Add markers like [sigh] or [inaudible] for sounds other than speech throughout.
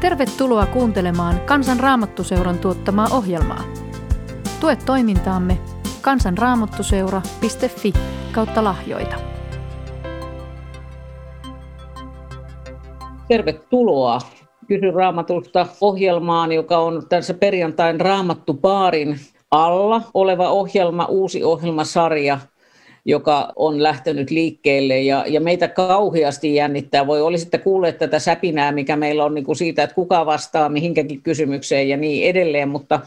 Tervetuloa kuuntelemaan Kansan Raamattuseuran tuottamaa ohjelmaa. Tue toimintaamme kansanraamattuseura.fi kautta lahjoita. Tervetuloa Kysy Raamatusta ohjelmaan, joka on tässä perjantain Raamattu-baarin alla oleva ohjelma, uusi ohjelmasarja, joka on lähtenyt liikkeelle ja, ja meitä kauheasti jännittää. Voi olisitte kuulleet tätä säpinää, mikä meillä on niin kuin siitä, että kuka vastaa mihinkäkin kysymykseen ja niin edelleen, mutta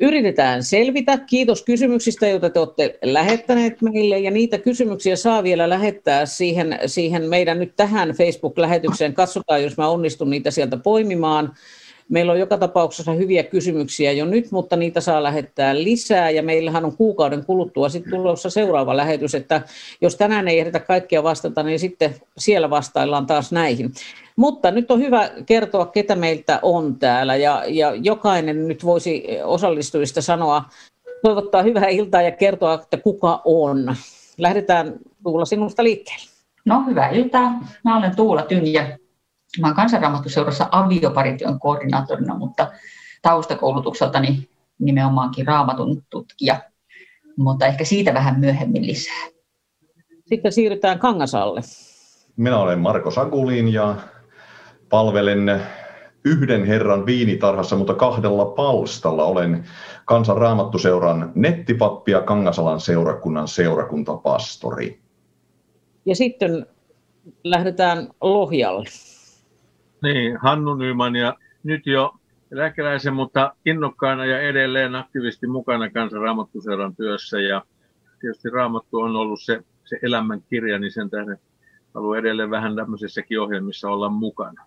Yritetään selvitä. Kiitos kysymyksistä, joita te olette lähettäneet meille. Ja niitä kysymyksiä saa vielä lähettää siihen, siihen meidän nyt tähän Facebook-lähetykseen. Katsotaan, jos mä onnistun niitä sieltä poimimaan. Meillä on joka tapauksessa hyviä kysymyksiä jo nyt, mutta niitä saa lähettää lisää ja meillähän on kuukauden kuluttua sitten tulossa seuraava lähetys, että jos tänään ei ehditä kaikkia vastata, niin sitten siellä vastaillaan taas näihin. Mutta nyt on hyvä kertoa, ketä meiltä on täällä ja, ja jokainen nyt voisi osallistujista sanoa, toivottaa hyvää iltaa ja kertoa, että kuka on. Lähdetään Tuula sinusta liikkeelle. No hyvää iltaa. Mä olen Tuula Tynjä Mä olen kansanraamattuseurassa avioparityön koordinaattorina, mutta taustakoulutukseltani nimenomaankin raamatun tutkija, mutta ehkä siitä vähän myöhemmin lisää. Sitten siirrytään Kangasalle. Minä olen Marko Sakulin ja palvelen yhden herran viinitarhassa, mutta kahdella palstalla. Olen kansanraamattuseuran nettipappi ja Kangasalan seurakunnan seurakuntapastori. Ja sitten lähdetään Lohjalle. Niin, Hannu Nyman ja nyt jo eläkeläisen, mutta innokkaana ja edelleen aktiivisesti mukana kansanraamattuseuran työssä. Ja tietysti raamattu on ollut se, se elämän kirja, niin sen tähden haluan edelleen vähän tämmöisessäkin ohjelmissa olla mukana.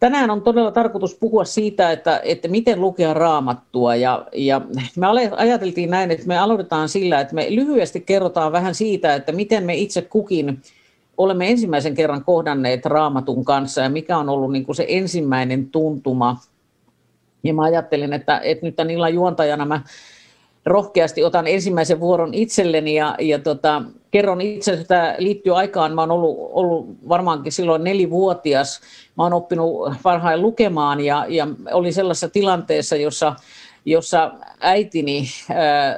Tänään on todella tarkoitus puhua siitä, että, että miten lukea raamattua. Ja, ja me ajateltiin näin, että me aloitetaan sillä, että me lyhyesti kerrotaan vähän siitä, että miten me itse kukin olemme ensimmäisen kerran kohdanneet raamatun kanssa ja mikä on ollut niin kuin se ensimmäinen tuntuma. Ja mä ajattelin, että, että nyt tämän illan juontajana mä rohkeasti otan ensimmäisen vuoron itselleni ja, ja tota, kerron itse, että liittyy aikaan, mä oon ollut, ollut varmaankin silloin nelivuotias, mä oon oppinut varhain lukemaan ja, ja olin sellaisessa tilanteessa, jossa jossa äitini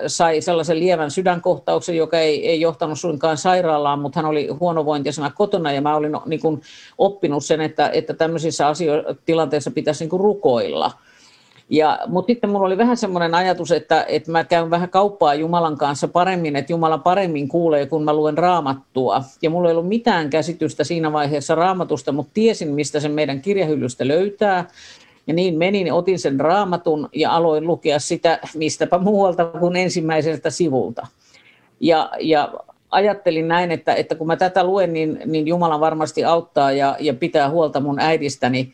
sai sellaisen lievän sydänkohtauksen, joka ei, ei johtanut suinkaan sairaalaan, mutta hän oli huonovointisena kotona ja mä olin niin kuin oppinut sen, että, että tämmöisissä asio- tilanteissa pitäisi niin kuin rukoilla. Ja, mutta sitten minulla oli vähän semmoinen ajatus, että, että mä käyn vähän kauppaa Jumalan kanssa paremmin, että Jumala paremmin kuulee, kun mä luen raamattua. Ja mulla ei ollut mitään käsitystä siinä vaiheessa raamatusta, mutta tiesin, mistä sen meidän kirjahyllystä löytää. Ja niin menin, otin sen raamatun ja aloin lukea sitä mistäpä muualta kuin ensimmäiseltä sivulta. Ja, ja ajattelin näin, että, että kun mä tätä luen, niin, niin Jumala varmasti auttaa ja, ja pitää huolta mun äidistäni.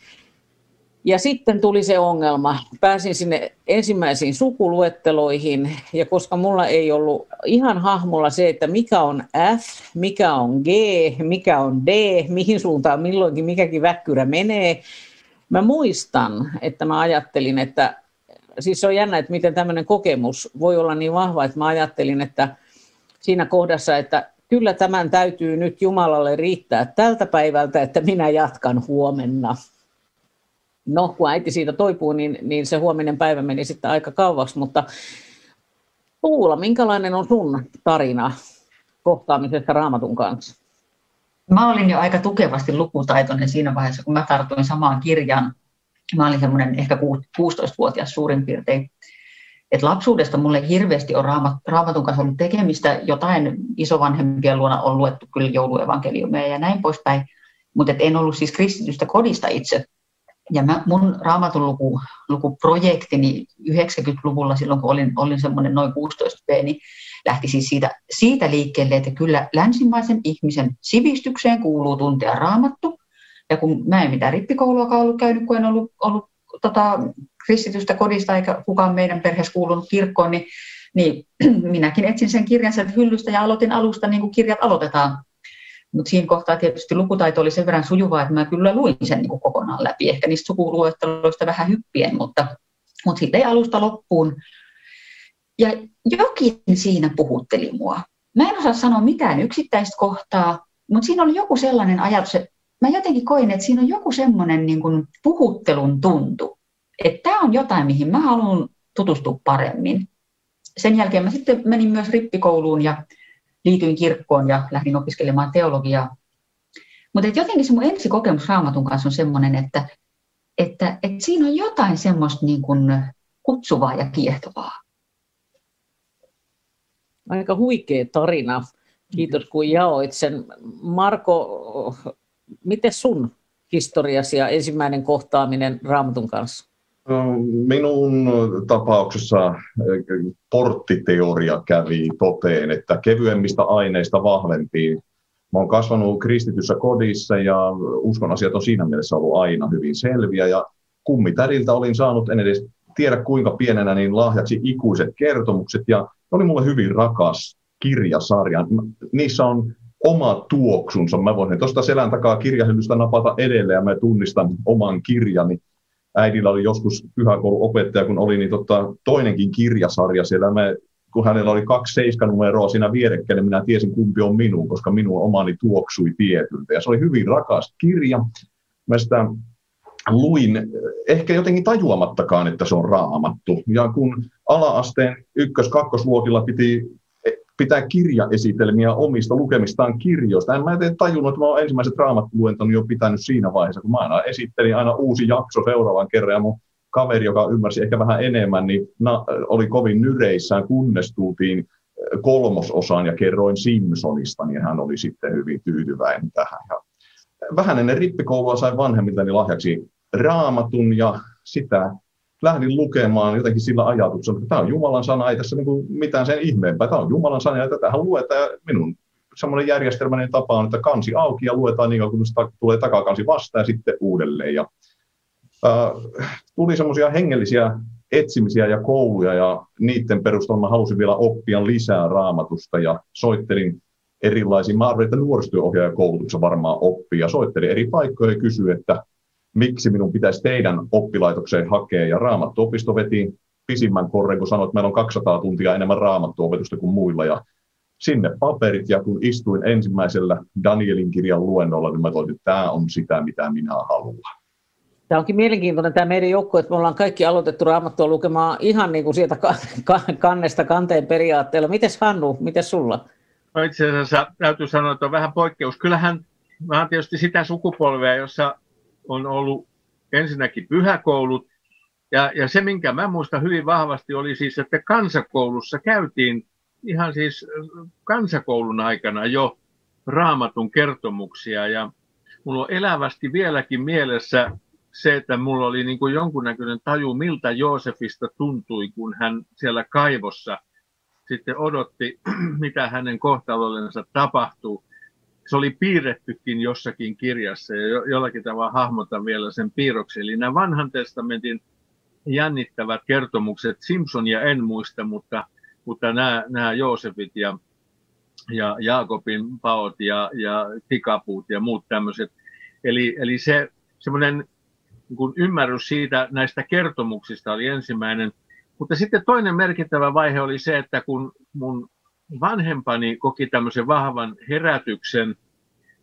Ja sitten tuli se ongelma. Pääsin sinne ensimmäisiin sukuluetteloihin, ja koska mulla ei ollut ihan hahmolla se, että mikä on F, mikä on G, mikä on D, mihin suuntaan milloinkin mikäkin väkkyrä menee, Mä muistan, että mä ajattelin, että siis se on jännä, että miten tämmöinen kokemus voi olla niin vahva, että mä ajattelin, että siinä kohdassa, että kyllä tämän täytyy nyt Jumalalle riittää tältä päivältä, että minä jatkan huomenna. No, kun äiti siitä toipuu, niin, niin se huominen päivä meni sitten aika kauaksi, mutta Tuula, minkälainen on sun tarina kohtaamisesta raamatun kanssa? Mä olin jo aika tukevasti lukutaitoinen siinä vaiheessa, kun mä tartuin samaan kirjaan. Mä olin semmoinen ehkä 16-vuotias suurin piirtein. Et lapsuudesta mulle hirveästi on raamatun kanssa ollut tekemistä. Jotain isovanhempien luona on luettu kyllä jouluevankeliumia ja näin poispäin. Mutta en ollut siis kristitystä kodista itse. Ja mä, mun raamatun luku, lukuprojektini 90-luvulla, silloin kun olin, olin semmoinen noin 16 p, niin lähti siis siitä, siitä liikkeelle, että kyllä länsimaisen ihmisen sivistykseen kuuluu tuntea raamattu. Ja kun mä en mitään rippikoulua ollut käynyt, kun en ollut, ollut tota, kristitystä kodista eikä kukaan meidän perheessä kuulunut kirkkoon, niin, niin [clears throat] minäkin etsin sen kirjan sieltä hyllystä ja aloitin alusta niin kuin kirjat aloitetaan. Mutta siinä kohtaa tietysti lukutaito oli sen verran sujuvaa, että mä kyllä luin sen niin kuin kokonaan läpi. Ehkä niistä sukuluetteloista vähän hyppien, mutta, mutta sitten ei alusta loppuun. Ja jokin siinä puhutteli mua. Mä en osaa sanoa mitään yksittäistä kohtaa, mutta siinä oli joku sellainen ajatus, että mä jotenkin koin, että siinä on joku semmoinen niin kuin puhuttelun tuntu. Että tämä on jotain, mihin mä haluan tutustua paremmin. Sen jälkeen mä sitten menin myös rippikouluun ja liityin kirkkoon ja lähdin opiskelemaan teologiaa. Mutta jotenkin se mun ensi kokemus raamatun kanssa on semmoinen, että, että, että siinä on jotain semmoista niin kuin kutsuvaa ja kiehtovaa. Aika huikea tarina. Kiitos kun jaoit sen. Marko, miten sun historiasi ja ensimmäinen kohtaaminen Raamatun kanssa? Minun tapauksessa porttiteoria kävi toteen, että kevyemmistä aineista vahvempiin. Mä oon kasvanut kristityssä kodissa ja uskon asiat on siinä mielessä ollut aina hyvin selviä. Ja kummitädiltä olin saanut, en edes tiedä kuinka pienenä, niin lahjaksi ikuiset kertomukset. Ja ne oli mulle hyvin rakas kirjasarja. Niissä on oma tuoksunsa. Mä voin tuosta selän takaa kirjahyllystä napata edelleen ja mä tunnistan oman kirjani. Äidillä oli joskus pyhäkouluopettaja, kun oli niin tota, toinenkin kirjasarja siellä. Mä, kun hänellä oli kaksi seiskanumeroa siinä vierekkäin, niin minä tiesin kumpi on minun, koska minun omani tuoksui tietyltä. Ja se oli hyvin rakas kirja. Mä sitä luin ehkä jotenkin tajuamattakaan, että se on raamattu. Ja kun ala-asteen ykkös-kakkosluokilla piti pitää kirjaesitelmiä omista lukemistaan kirjoista. En mä en tajunnut, että mä olen ensimmäiset raamatluentoni jo pitänyt siinä vaiheessa, kun mä aina esittelin aina uusi jakso seuraavan kerran, ja mun kaveri, joka ymmärsi ehkä vähän enemmän, niin oli kovin nyreissään, kunnes tultiin kolmososaan ja kerroin Simpsonista, niin hän oli sitten hyvin tyytyväinen tähän. Ja vähän ennen rippikoulua sain vanhemmiltani lahjaksi raamatun ja sitä lähdin lukemaan jotenkin sillä ajatuksella, että tämä on Jumalan sana, ei tässä niin mitään sen ihmeempää. Tämä on Jumalan sana ja tätähän luetaan. Ja minun semmoinen järjestelmäinen tapa on, että kansi auki ja luetaan niin kauan, kun tulee takakansi vastaan ja sitten uudelleen. Ja, äh, tuli semmoisia hengellisiä etsimisiä ja kouluja ja niiden perusteella mä halusin vielä oppia lisää raamatusta ja soittelin erilaisiin, mä arvelin, että nuorisotyöohjaajakoulutuksessa varmaan oppia, ja soittelin eri paikkoja ja kysyin, että miksi minun pitäisi teidän oppilaitokseen hakea. Ja Raamattuopisto veti pisimmän korren, kun sanoi, että meillä on 200 tuntia enemmän raamattuopetusta kuin muilla. Ja sinne paperit, ja kun istuin ensimmäisellä Danielin kirjan luennolla, niin mä toin, että tämä on sitä, mitä minä haluan. Tämä onkin mielenkiintoinen tämä meidän joukko, että me ollaan kaikki aloitettu raamattua lukemaan ihan niin kuin sieltä kannesta kanteen periaatteella. Mites Hannu, miten sulla? No itse asiassa täytyy sanoa, että on vähän poikkeus. Kyllähän mä oon tietysti sitä sukupolvea, jossa on ollut ensinnäkin pyhäkoulut, ja, ja se, minkä mä muistan hyvin vahvasti, oli siis, että kansakoulussa käytiin ihan siis kansakoulun aikana jo raamatun kertomuksia, ja mulla on elävästi vieläkin mielessä se, että mulla oli niin kuin jonkunnäköinen taju, miltä Joosefista tuntui, kun hän siellä kaivossa sitten odotti, [clears throat] mitä hänen kohtalollensa tapahtuu se oli piirrettykin jossakin kirjassa ja jo, jollakin tavalla hahmotan vielä sen piirroksen. Eli nämä vanhan testamentin jännittävät kertomukset, Simpsonia en muista, mutta, mutta nämä, nämä Joosefit ja, ja Jaakobin paot ja, ja tikapuut ja muut tämmöiset. Eli, eli se semmoinen niin ymmärrys siitä näistä kertomuksista oli ensimmäinen. Mutta sitten toinen merkittävä vaihe oli se, että kun mun vanhempani koki tämmöisen vahvan herätyksen,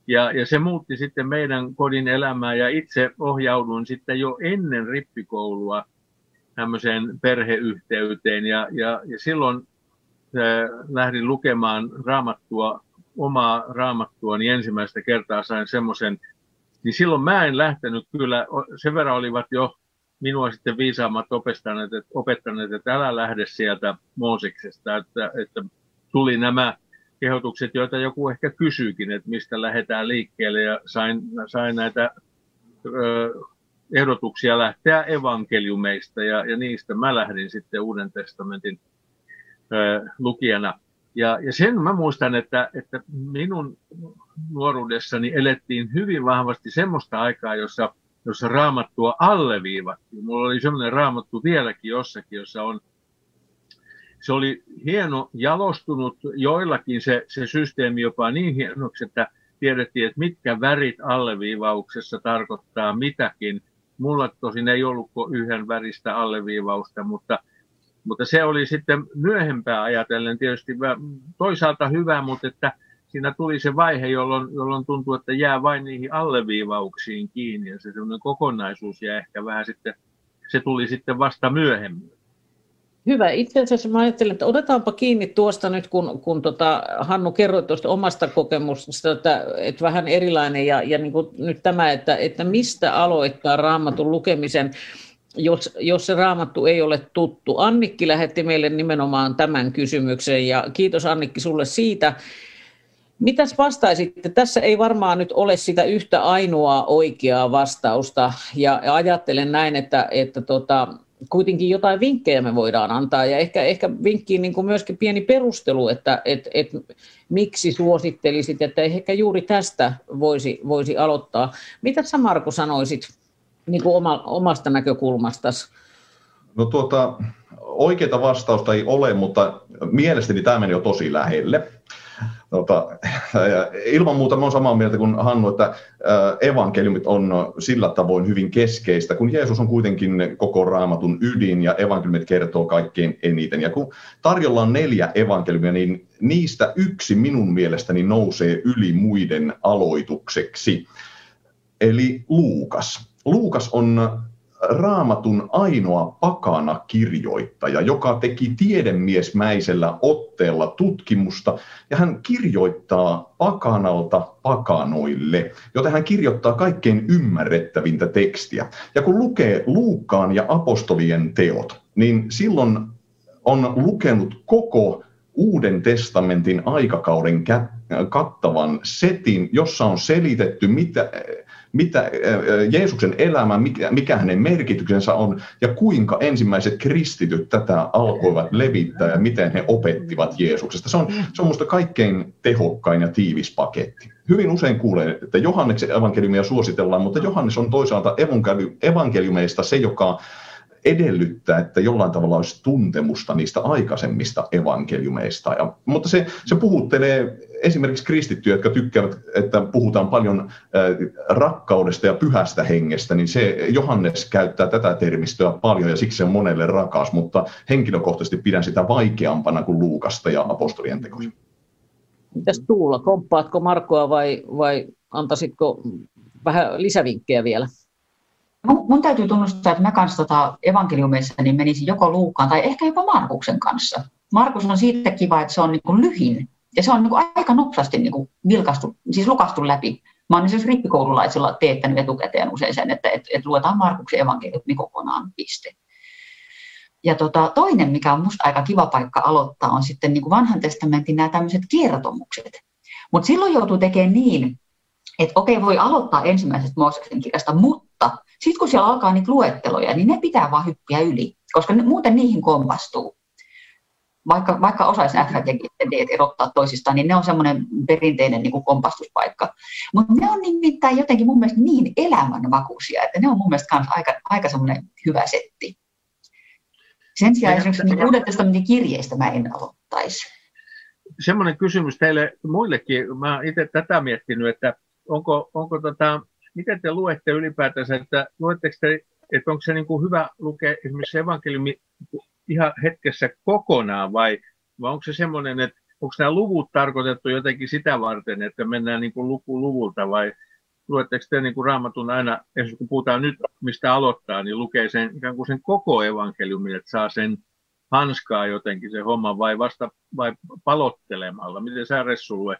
ja, ja se muutti sitten meidän kodin elämää, ja itse ohjauduin sitten jo ennen rippikoulua tämmöiseen perheyhteyteen, ja, ja, ja silloin äh, lähdin lukemaan raamattua, omaa raamattua, niin ensimmäistä kertaa sain semmoisen, niin silloin mä en lähtenyt kyllä, sen verran olivat jo minua sitten viisaammat opettaneet, että, opettaneet, että älä lähde sieltä Mooseksesta, että, että tuli nämä kehotukset, joita joku ehkä kysyykin, että mistä lähdetään liikkeelle ja sain, sain näitä ö, ehdotuksia lähteä evankeliumeista ja, ja niistä mä lähdin sitten Uuden testamentin ö, lukijana. Ja, ja sen mä muistan, että, että minun nuoruudessani elettiin hyvin vahvasti semmoista aikaa, jossa, jossa raamattua alleviivattiin. Mulla oli semmoinen raamattu vieläkin jossakin, jossa on se oli hieno, jalostunut joillakin se, se systeemi jopa niin hienoksi, että tiedettiin, että mitkä värit alleviivauksessa tarkoittaa mitäkin. Mulla tosin ei ollut yhden väristä alleviivausta, mutta, mutta se oli sitten myöhempää ajatellen tietysti toisaalta hyvä, mutta että siinä tuli se vaihe, jolloin, jolloin tuntuu, että jää vain niihin alleviivauksiin kiinni ja se kokonaisuus jää ehkä vähän sitten, se tuli sitten vasta myöhemmin. Hyvä. Itse asiassa mä ajattelin, että otetaanpa kiinni tuosta nyt, kun, kun tota, Hannu kerroi tuosta omasta kokemuksesta, että, että vähän erilainen ja, ja niin kuin nyt tämä, että, että mistä aloittaa raamatun lukemisen, jos, jos se raamattu ei ole tuttu. Annikki lähetti meille nimenomaan tämän kysymyksen ja kiitos Annikki sulle siitä. Mitäs vastaisitte? Tässä ei varmaan nyt ole sitä yhtä ainoaa oikeaa vastausta ja ajattelen näin, että, että tota, kuitenkin jotain vinkkejä me voidaan antaa ja ehkä, ehkä vinkkiin niin kuin myöskin pieni perustelu, että et, et, miksi suosittelisit, että ehkä juuri tästä voisi, voisi aloittaa. Mitä sä Marko sanoisit niin kuin oma, omasta näkökulmastasi? No tuota, oikeita vastausta ei ole, mutta mielestäni tämä meni jo tosi lähelle. Tota, [laughs] ilman muuta olen samaa mieltä kuin Hannu, että evankeliumit on sillä tavoin hyvin keskeistä, kun Jeesus on kuitenkin koko raamatun ydin ja evankeliumit kertoo kaikkein eniten. Ja kun tarjolla on neljä evankeliumia, niin niistä yksi minun mielestäni nousee yli muiden aloitukseksi. Eli Luukas. Luukas on raamatun ainoa pakana kirjoittaja, joka teki tiedemiesmäisellä otteella tutkimusta, ja hän kirjoittaa pakanalta pakanoille, joten hän kirjoittaa kaikkein ymmärrettävintä tekstiä. Ja kun lukee Luukkaan ja apostolien teot, niin silloin on lukenut koko Uuden testamentin aikakauden kattavan setin, jossa on selitetty, mitä, mitä Jeesuksen elämä, mikä, hänen merkityksensä on ja kuinka ensimmäiset kristityt tätä alkoivat levittää ja miten he opettivat Jeesuksesta. Se on, se on minusta kaikkein tehokkain ja tiivis paketti. Hyvin usein kuulen, että Johanneksen evankeliumia suositellaan, mutta Johannes on toisaalta evankeliumeista se, joka edellyttää, että jollain tavalla olisi tuntemusta niistä aikaisemmista evankeliumeista. Ja, mutta se, se puhuttelee esimerkiksi kristittyjä, jotka tykkäävät, että puhutaan paljon rakkaudesta ja pyhästä hengestä, niin se Johannes käyttää tätä termistöä paljon ja siksi se on monelle rakas, mutta henkilökohtaisesti pidän sitä vaikeampana kuin Luukasta ja apostolien tekoja. Mitäs Tuula, komppaatko Markkoa vai, vai antaisitko vähän lisävinkkejä vielä? Mun, täytyy tunnustaa, että mä kanssa tota evankeliumeissa niin menisin joko Luukaan tai ehkä jopa Markuksen kanssa. Markus on siitä kiva, että se on niin kuin lyhin ja se on niin kuin aika nopsasti niin vilkastu, siis lukastu läpi. Mä olen siis rippikoululaisilla teettänyt etukäteen usein sen, että et, et luetaan Markuksen evankeliumi kokonaan, piste. Ja tota, toinen, mikä on minusta aika kiva paikka aloittaa, on sitten niin kuin vanhan testamentin nämä tämmöiset kertomukset. Mutta silloin joutuu tekemään niin, että okei, voi aloittaa ensimmäisestä Mooseksen kirjasta, mutta sitten kun siellä alkaa niitä luetteloja, niin ne pitää vaan hyppiä yli, koska ne, muuten niihin kompastuu. Vaikka, vaikka osaisi F ja erottaa toisistaan, niin ne on semmoinen perinteinen niin kuin kompastuspaikka. Mutta ne on nimittäin jotenkin mun mielestä niin elämänvakuisia, että ne on mun mielestä myös aika, aika semmoinen hyvä setti. Sen sijaan esimerkiksi niin uudet testamentin kirjeistä mä en aloittaisi. Semmoinen kysymys teille muillekin. Mä itse tätä miettinyt, että onko, onko tota, miten te luette ylipäätänsä, että luetteko te, että onko se niin kuin hyvä lukea esimerkiksi evankeliumi ihan hetkessä kokonaan vai, vai onko se semmoinen, että onko nämä luvut tarkoitettu jotenkin sitä varten, että mennään niin kuin luku luvulta vai luetteko te niin kuin raamatun aina, esimerkiksi kun puhutaan nyt mistä aloittaa, niin lukee sen ikään kuin sen koko evankeliumin, että saa sen hanskaa jotenkin se homma vai vasta vai palottelemalla? Miten sä Ressu luet?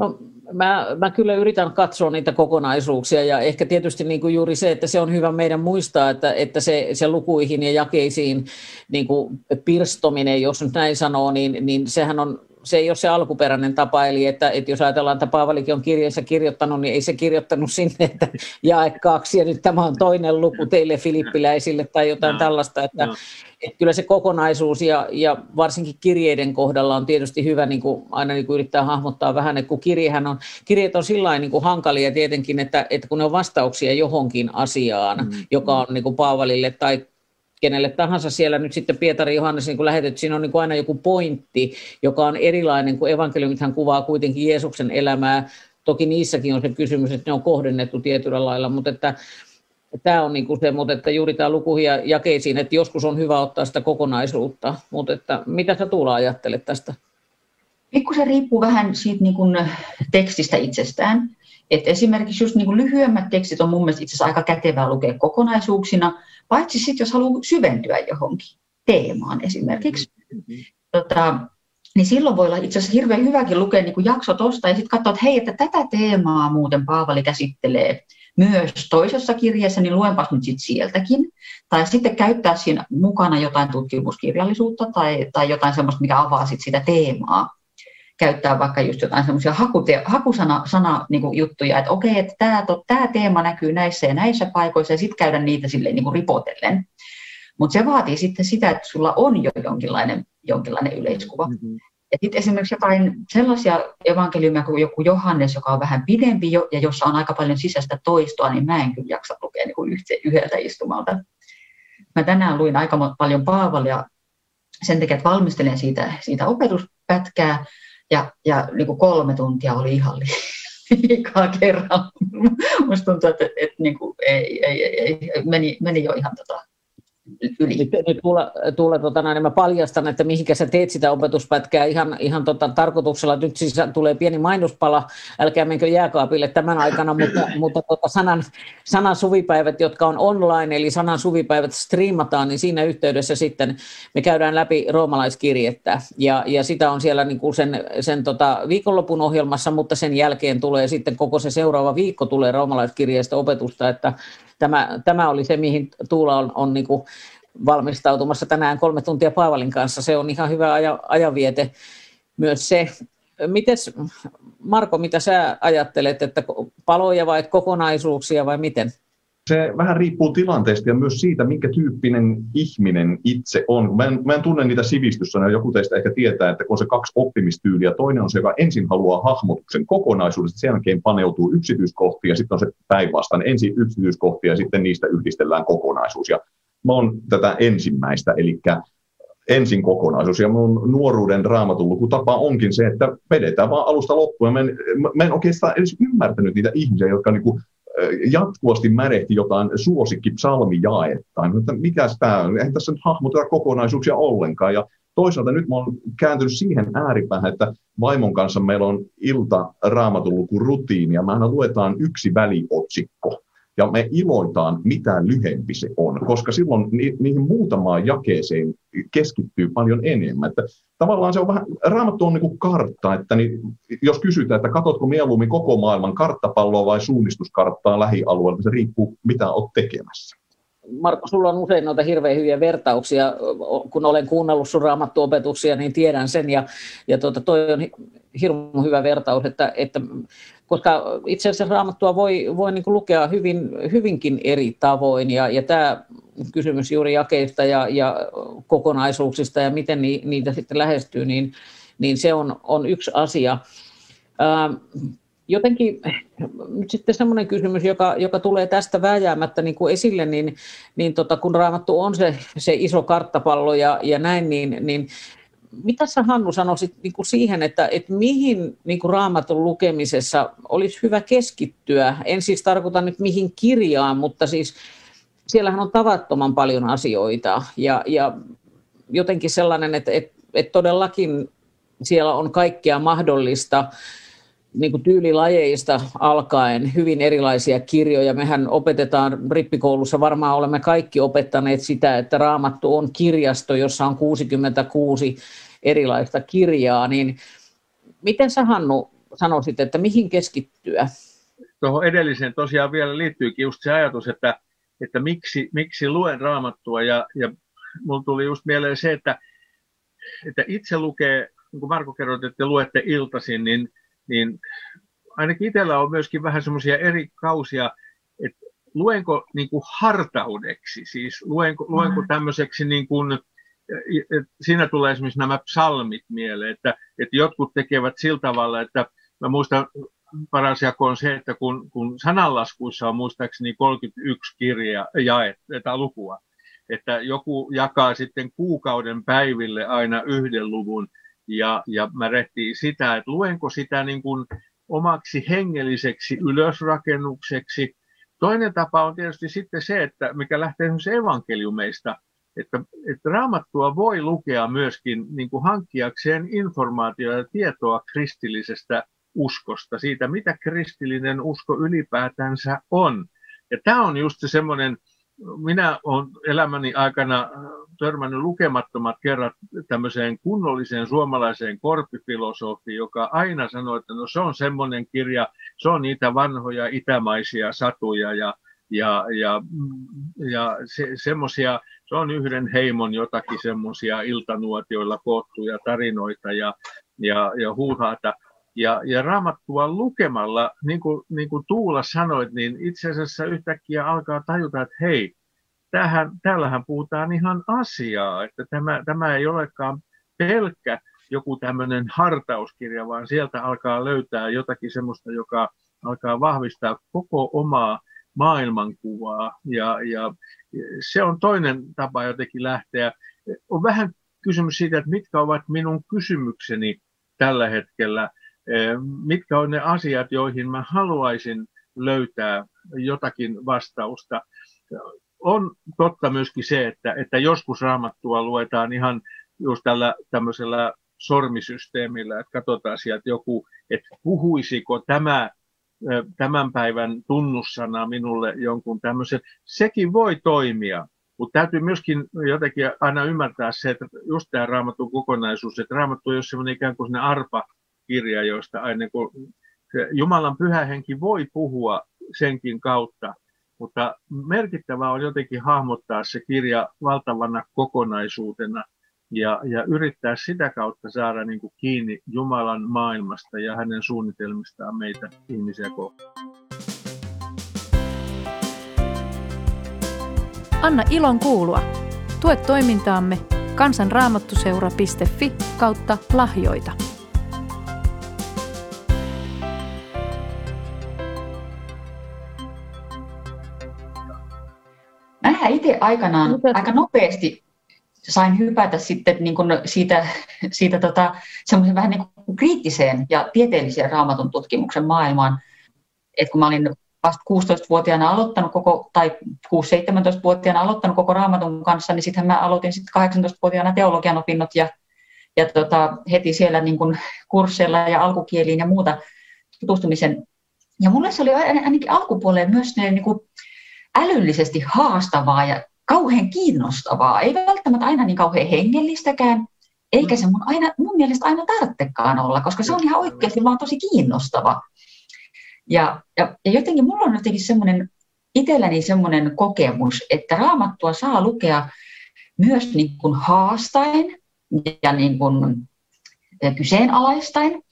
No, mä, mä kyllä yritän katsoa niitä kokonaisuuksia ja ehkä tietysti niin kuin juuri se, että se on hyvä meidän muistaa, että, että se, se lukuihin ja jakeisiin niin kuin pirstominen, jos nyt näin sanoo, niin, niin sehän on se ei ole se alkuperäinen tapa, eli että, että jos ajatellaan, että Paavalikin on kirjeensä kirjoittanut, niin ei se kirjoittanut sinne, että jae kaksi ja nyt tämä on toinen luku teille filippiläisille tai jotain no, tällaista, että, no. että kyllä se kokonaisuus ja, ja varsinkin kirjeiden kohdalla on tietysti hyvä niin kuin aina niin kuin yrittää hahmottaa vähän, että kun kirjehän on, kirjeet on sillä niin kuin hankalia tietenkin, että, että kun ne on vastauksia johonkin asiaan, mm. joka on niin kuin Paavalille tai kenelle tahansa siellä nyt sitten Pietari Johannes niin lähetet, siinä on niin kuin aina joku pointti, joka on erilainen, kuin evankeliumithan kuvaa kuitenkin Jeesuksen elämää. Toki niissäkin on se kysymys, että ne on kohdennettu tietyllä lailla, mutta että, tämä on niin kuin se, mutta että juuri tämä ja jakeisiin, että joskus on hyvä ottaa sitä kokonaisuutta, mutta että mitä sä Tuula ajattelet tästä? Pikkusen riippuu vähän siitä niin kuin tekstistä itsestään. Et esimerkiksi just niin kuin lyhyemmät tekstit on mun mielestä itse asiassa aika kätevää lukea kokonaisuuksina, paitsi sitten jos haluaa syventyä johonkin teemaan esimerkiksi. Tota, niin silloin voi olla itse asiassa hirveän hyväkin lukea niin jakso tuosta ja sitten katsoa, että hei, että tätä teemaa muuten Paavali käsittelee myös toisessa kirjeessä, niin luenpas nyt sitten sieltäkin. Tai sitten käyttää siinä mukana jotain tutkimuskirjallisuutta tai, tai jotain sellaista, mikä avaa sit sitä teemaa. Käyttää vaikka just jotain semmoisia hakusana sana, niin kuin juttuja, että okei, että tämä, tämä teema näkyy näissä ja näissä paikoissa, ja sitten käydä niitä silleen niin kuin ripotellen. Mutta se vaatii sitten sitä, että sulla on jo jonkinlainen, jonkinlainen yleiskuva. Mm-hmm. Ja sitten esimerkiksi jotain sellaisia evankeliumia kuin joku Johannes, joka on vähän pidempi jo, ja jossa on aika paljon sisäistä toistoa, niin mä en kyllä jaksa lukea niin kuin yhdeltä istumalta. Mä tänään luin aika paljon Paavalia sen takia, että valmistelen siitä, siitä opetuspätkää, ja, ja niin kuin kolme tuntia oli ihan liikaa kerran. Musta tuntuu, että, että, niin kuin, ei, ei, ei, meni, meni jo ihan tota, yli. Nyt, nyt Tuula, Tuula tota, niin mä paljastan, että mihinkä sä teet sitä opetuspätkää ihan, ihan tota, tarkoituksella. Nyt siis tulee pieni mainospala, älkää menkö jääkaapille tämän aikana, mutta, mutta tota, sanan, sanan suvipäivät, jotka on online, eli sanan suvipäivät striimataan, niin siinä yhteydessä sitten me käydään läpi roomalaiskirjettä. Ja, ja sitä on siellä niin kuin sen, sen tota, viikonlopun ohjelmassa, mutta sen jälkeen tulee sitten koko se seuraava viikko tulee roomalaiskirjeestä opetusta, että tämä, tämä oli se, mihin Tuula on, on niin kuin valmistautumassa tänään kolme tuntia Paavalin kanssa. Se on ihan hyvä aja, ajanviete myös se. Mites, Marko, mitä sä ajattelet, että paloja vai kokonaisuuksia vai miten? se vähän riippuu tilanteesta ja myös siitä, minkä tyyppinen ihminen itse on. Mä en, mä en tunne niitä sivistyssanoja, joku teistä ehkä tietää, että kun on se kaksi oppimistyyliä, toinen on se, joka ensin haluaa hahmotuksen kokonaisuudesta, sen jälkeen paneutuu yksityiskohtiin ja sitten on se päinvastainen, ensin yksityiskohtia ja sitten niistä yhdistellään kokonaisuus. Ja mä oon tätä ensimmäistä, eli ensin kokonaisuus. Ja mun nuoruuden raamatun onkin se, että vedetään vaan alusta loppuun. Mä en, mä en oikeastaan edes ymmärtänyt niitä ihmisiä, jotka niin jatkuvasti märehti jotain suosikki psalmijaettaan. Että mikä tämä on? Eihän tässä nyt hahmoteta kokonaisuuksia ollenkaan. Ja toisaalta nyt mä oon kääntynyt siihen ääripäähän, että vaimon kanssa meillä on ilta raamatun luku rutiini ja me aina luetaan yksi väliotsikko ja me iloitaan, mitä lyhempi se on, koska silloin ni, niihin muutamaan jakeeseen keskittyy paljon enemmän. Että tavallaan se on vähän, raamattu on niin kuin kartta, että niin, jos kysytään, että katsotko mieluummin koko maailman karttapalloa vai suunnistuskarttaa lähialueella, se riippuu, mitä olet tekemässä. Marko, sulla on usein noita hirveän hyviä vertauksia. Kun olen kuunnellut sun raamattuopetuksia, niin tiedän sen. Ja, ja tuota, toi on hirveän hyvä vertaus, että, että koska itse asiassa raamattua voi, voi niin lukea hyvin, hyvinkin eri tavoin. Ja, ja tämä kysymys juuri jakeista ja, ja kokonaisuuksista ja miten ni, niitä sitten lähestyy, niin, niin se on, on yksi asia. Ää, jotenkin nyt sitten semmoinen kysymys, joka, joka tulee tästä vääjäämättä niin kuin esille, niin, niin tota, kun raamattu on se, se iso karttapallo ja, ja näin, niin, niin mitä sä Hannu sanoisit niin kuin siihen, että, että mihin niin kuin raamatun lukemisessa olisi hyvä keskittyä? En siis tarkoita nyt mihin kirjaan, mutta siis siellähän on tavattoman paljon asioita ja, ja jotenkin sellainen, että, että, että todellakin siellä on kaikkea mahdollista niin kuin tyylilajeista alkaen hyvin erilaisia kirjoja. Mehän opetetaan rippikoulussa, varmaan olemme kaikki opettaneet sitä, että raamattu on kirjasto, jossa on 66 erilaista kirjaa. Niin miten sä Hannu sanoisit, että mihin keskittyä? Tuohon edelliseen tosiaan vielä liittyykin just se ajatus, että, että miksi, miksi luen raamattua ja, ja mulla tuli just mieleen se, että, että itse lukee, niin Marko kerroit, että luette iltaisin, niin niin ainakin itsellä on myöskin vähän semmoisia eri kausia, että luenko niin kuin hartaudeksi, siis luenko, luenko mm. tämmöiseksi niin kuin, siinä tulee esimerkiksi nämä psalmit mieleen, että, että jotkut tekevät sillä tavalla, että mä muistan paras jako on se, että kun, kun sananlaskuissa on muistaakseni 31 kirjaa jaetta lukua, että joku jakaa sitten kuukauden päiville aina yhden luvun, ja, ja mä rehtiin sitä, että luenko sitä niin kuin omaksi hengelliseksi ylösrakennukseksi. Toinen tapa on tietysti sitten se, että mikä lähtee esimerkiksi evankeliumeista, että, että raamattua voi lukea myöskin niin kuin hankkiakseen informaatiota ja tietoa kristillisestä uskosta, siitä mitä kristillinen usko ylipäätänsä on. Ja tämä on just se semmoinen, minä olen elämäni aikana törmännyt lukemattomat kerrat tämmöiseen kunnolliseen suomalaiseen korpifilosofiin, joka aina sanoo, että no se on semmoinen kirja, se on niitä vanhoja itämaisia satuja ja, ja, ja, ja se, semmoisia, se on yhden heimon jotakin semmoisia iltanuotioilla koottuja tarinoita ja, ja, ja huuhaata. Ja, ja raamattua lukemalla, niin kuin, niin kuin Tuula sanoit, niin itse asiassa yhtäkkiä alkaa tajuta, että hei, tämähän, täällähän puhutaan ihan asiaa, että tämä, tämä ei olekaan pelkkä joku tämmöinen hartauskirja, vaan sieltä alkaa löytää jotakin semmoista, joka alkaa vahvistaa koko omaa maailmankuvaa. Ja, ja se on toinen tapa jotenkin lähteä. On vähän kysymys siitä, että mitkä ovat minun kysymykseni tällä hetkellä, mitkä on ne asiat, joihin mä haluaisin löytää jotakin vastausta on totta myöskin se, että, että joskus raamattua luetaan ihan just tällä tämmöisellä sormisysteemillä, että katsotaan sieltä joku, että puhuisiko tämä tämän päivän tunnussana minulle jonkun tämmöisen. Sekin voi toimia, mutta täytyy myöskin jotenkin aina ymmärtää se, että just tämä raamatun kokonaisuus, että raamattu ei ole semmoinen ikään kuin arpa-kirja, joista aina kun Jumalan pyhä henki voi puhua senkin kautta, mutta merkittävää on jotenkin hahmottaa se kirja valtavana kokonaisuutena ja, ja yrittää sitä kautta saada niin kuin kiinni Jumalan maailmasta ja hänen suunnitelmistaan meitä ihmisiä kohtaan. Anna ilon kuulua. Tue toimintaamme kansanraamattuseura.fi kautta lahjoita. Itse aikanaan Mitä? aika nopeasti sain hypätä sitten niin kuin siitä, siitä tota, semmoisen vähän niin kuin kriittiseen ja tieteelliseen raamatun tutkimuksen maailmaan. Et kun mä olin vasta 16-vuotiaana aloittanut koko, tai 6-17-vuotiaana aloittanut koko raamatun kanssa, niin sitten mä aloitin sitten 18-vuotiaana teologian opinnot ja, ja tota, heti siellä niin kuin kursseilla ja alkukieliin ja muuta tutustumisen. Ja mulle se oli ainakin alkupuoleen myös niin kuin älyllisesti haastavaa ja kauhean kiinnostavaa. Ei välttämättä aina niin kauhean hengellistäkään, eikä se mun, aina, mun mielestä aina tarvitsekaan olla, koska se on ihan oikeasti vaan tosi kiinnostava. Ja, ja, ja jotenkin mulla on jotenkin semmoinen, itselläni semmoinen kokemus, että raamattua saa lukea myös niin kuin haastaen ja niin kuin kyseenalaistaen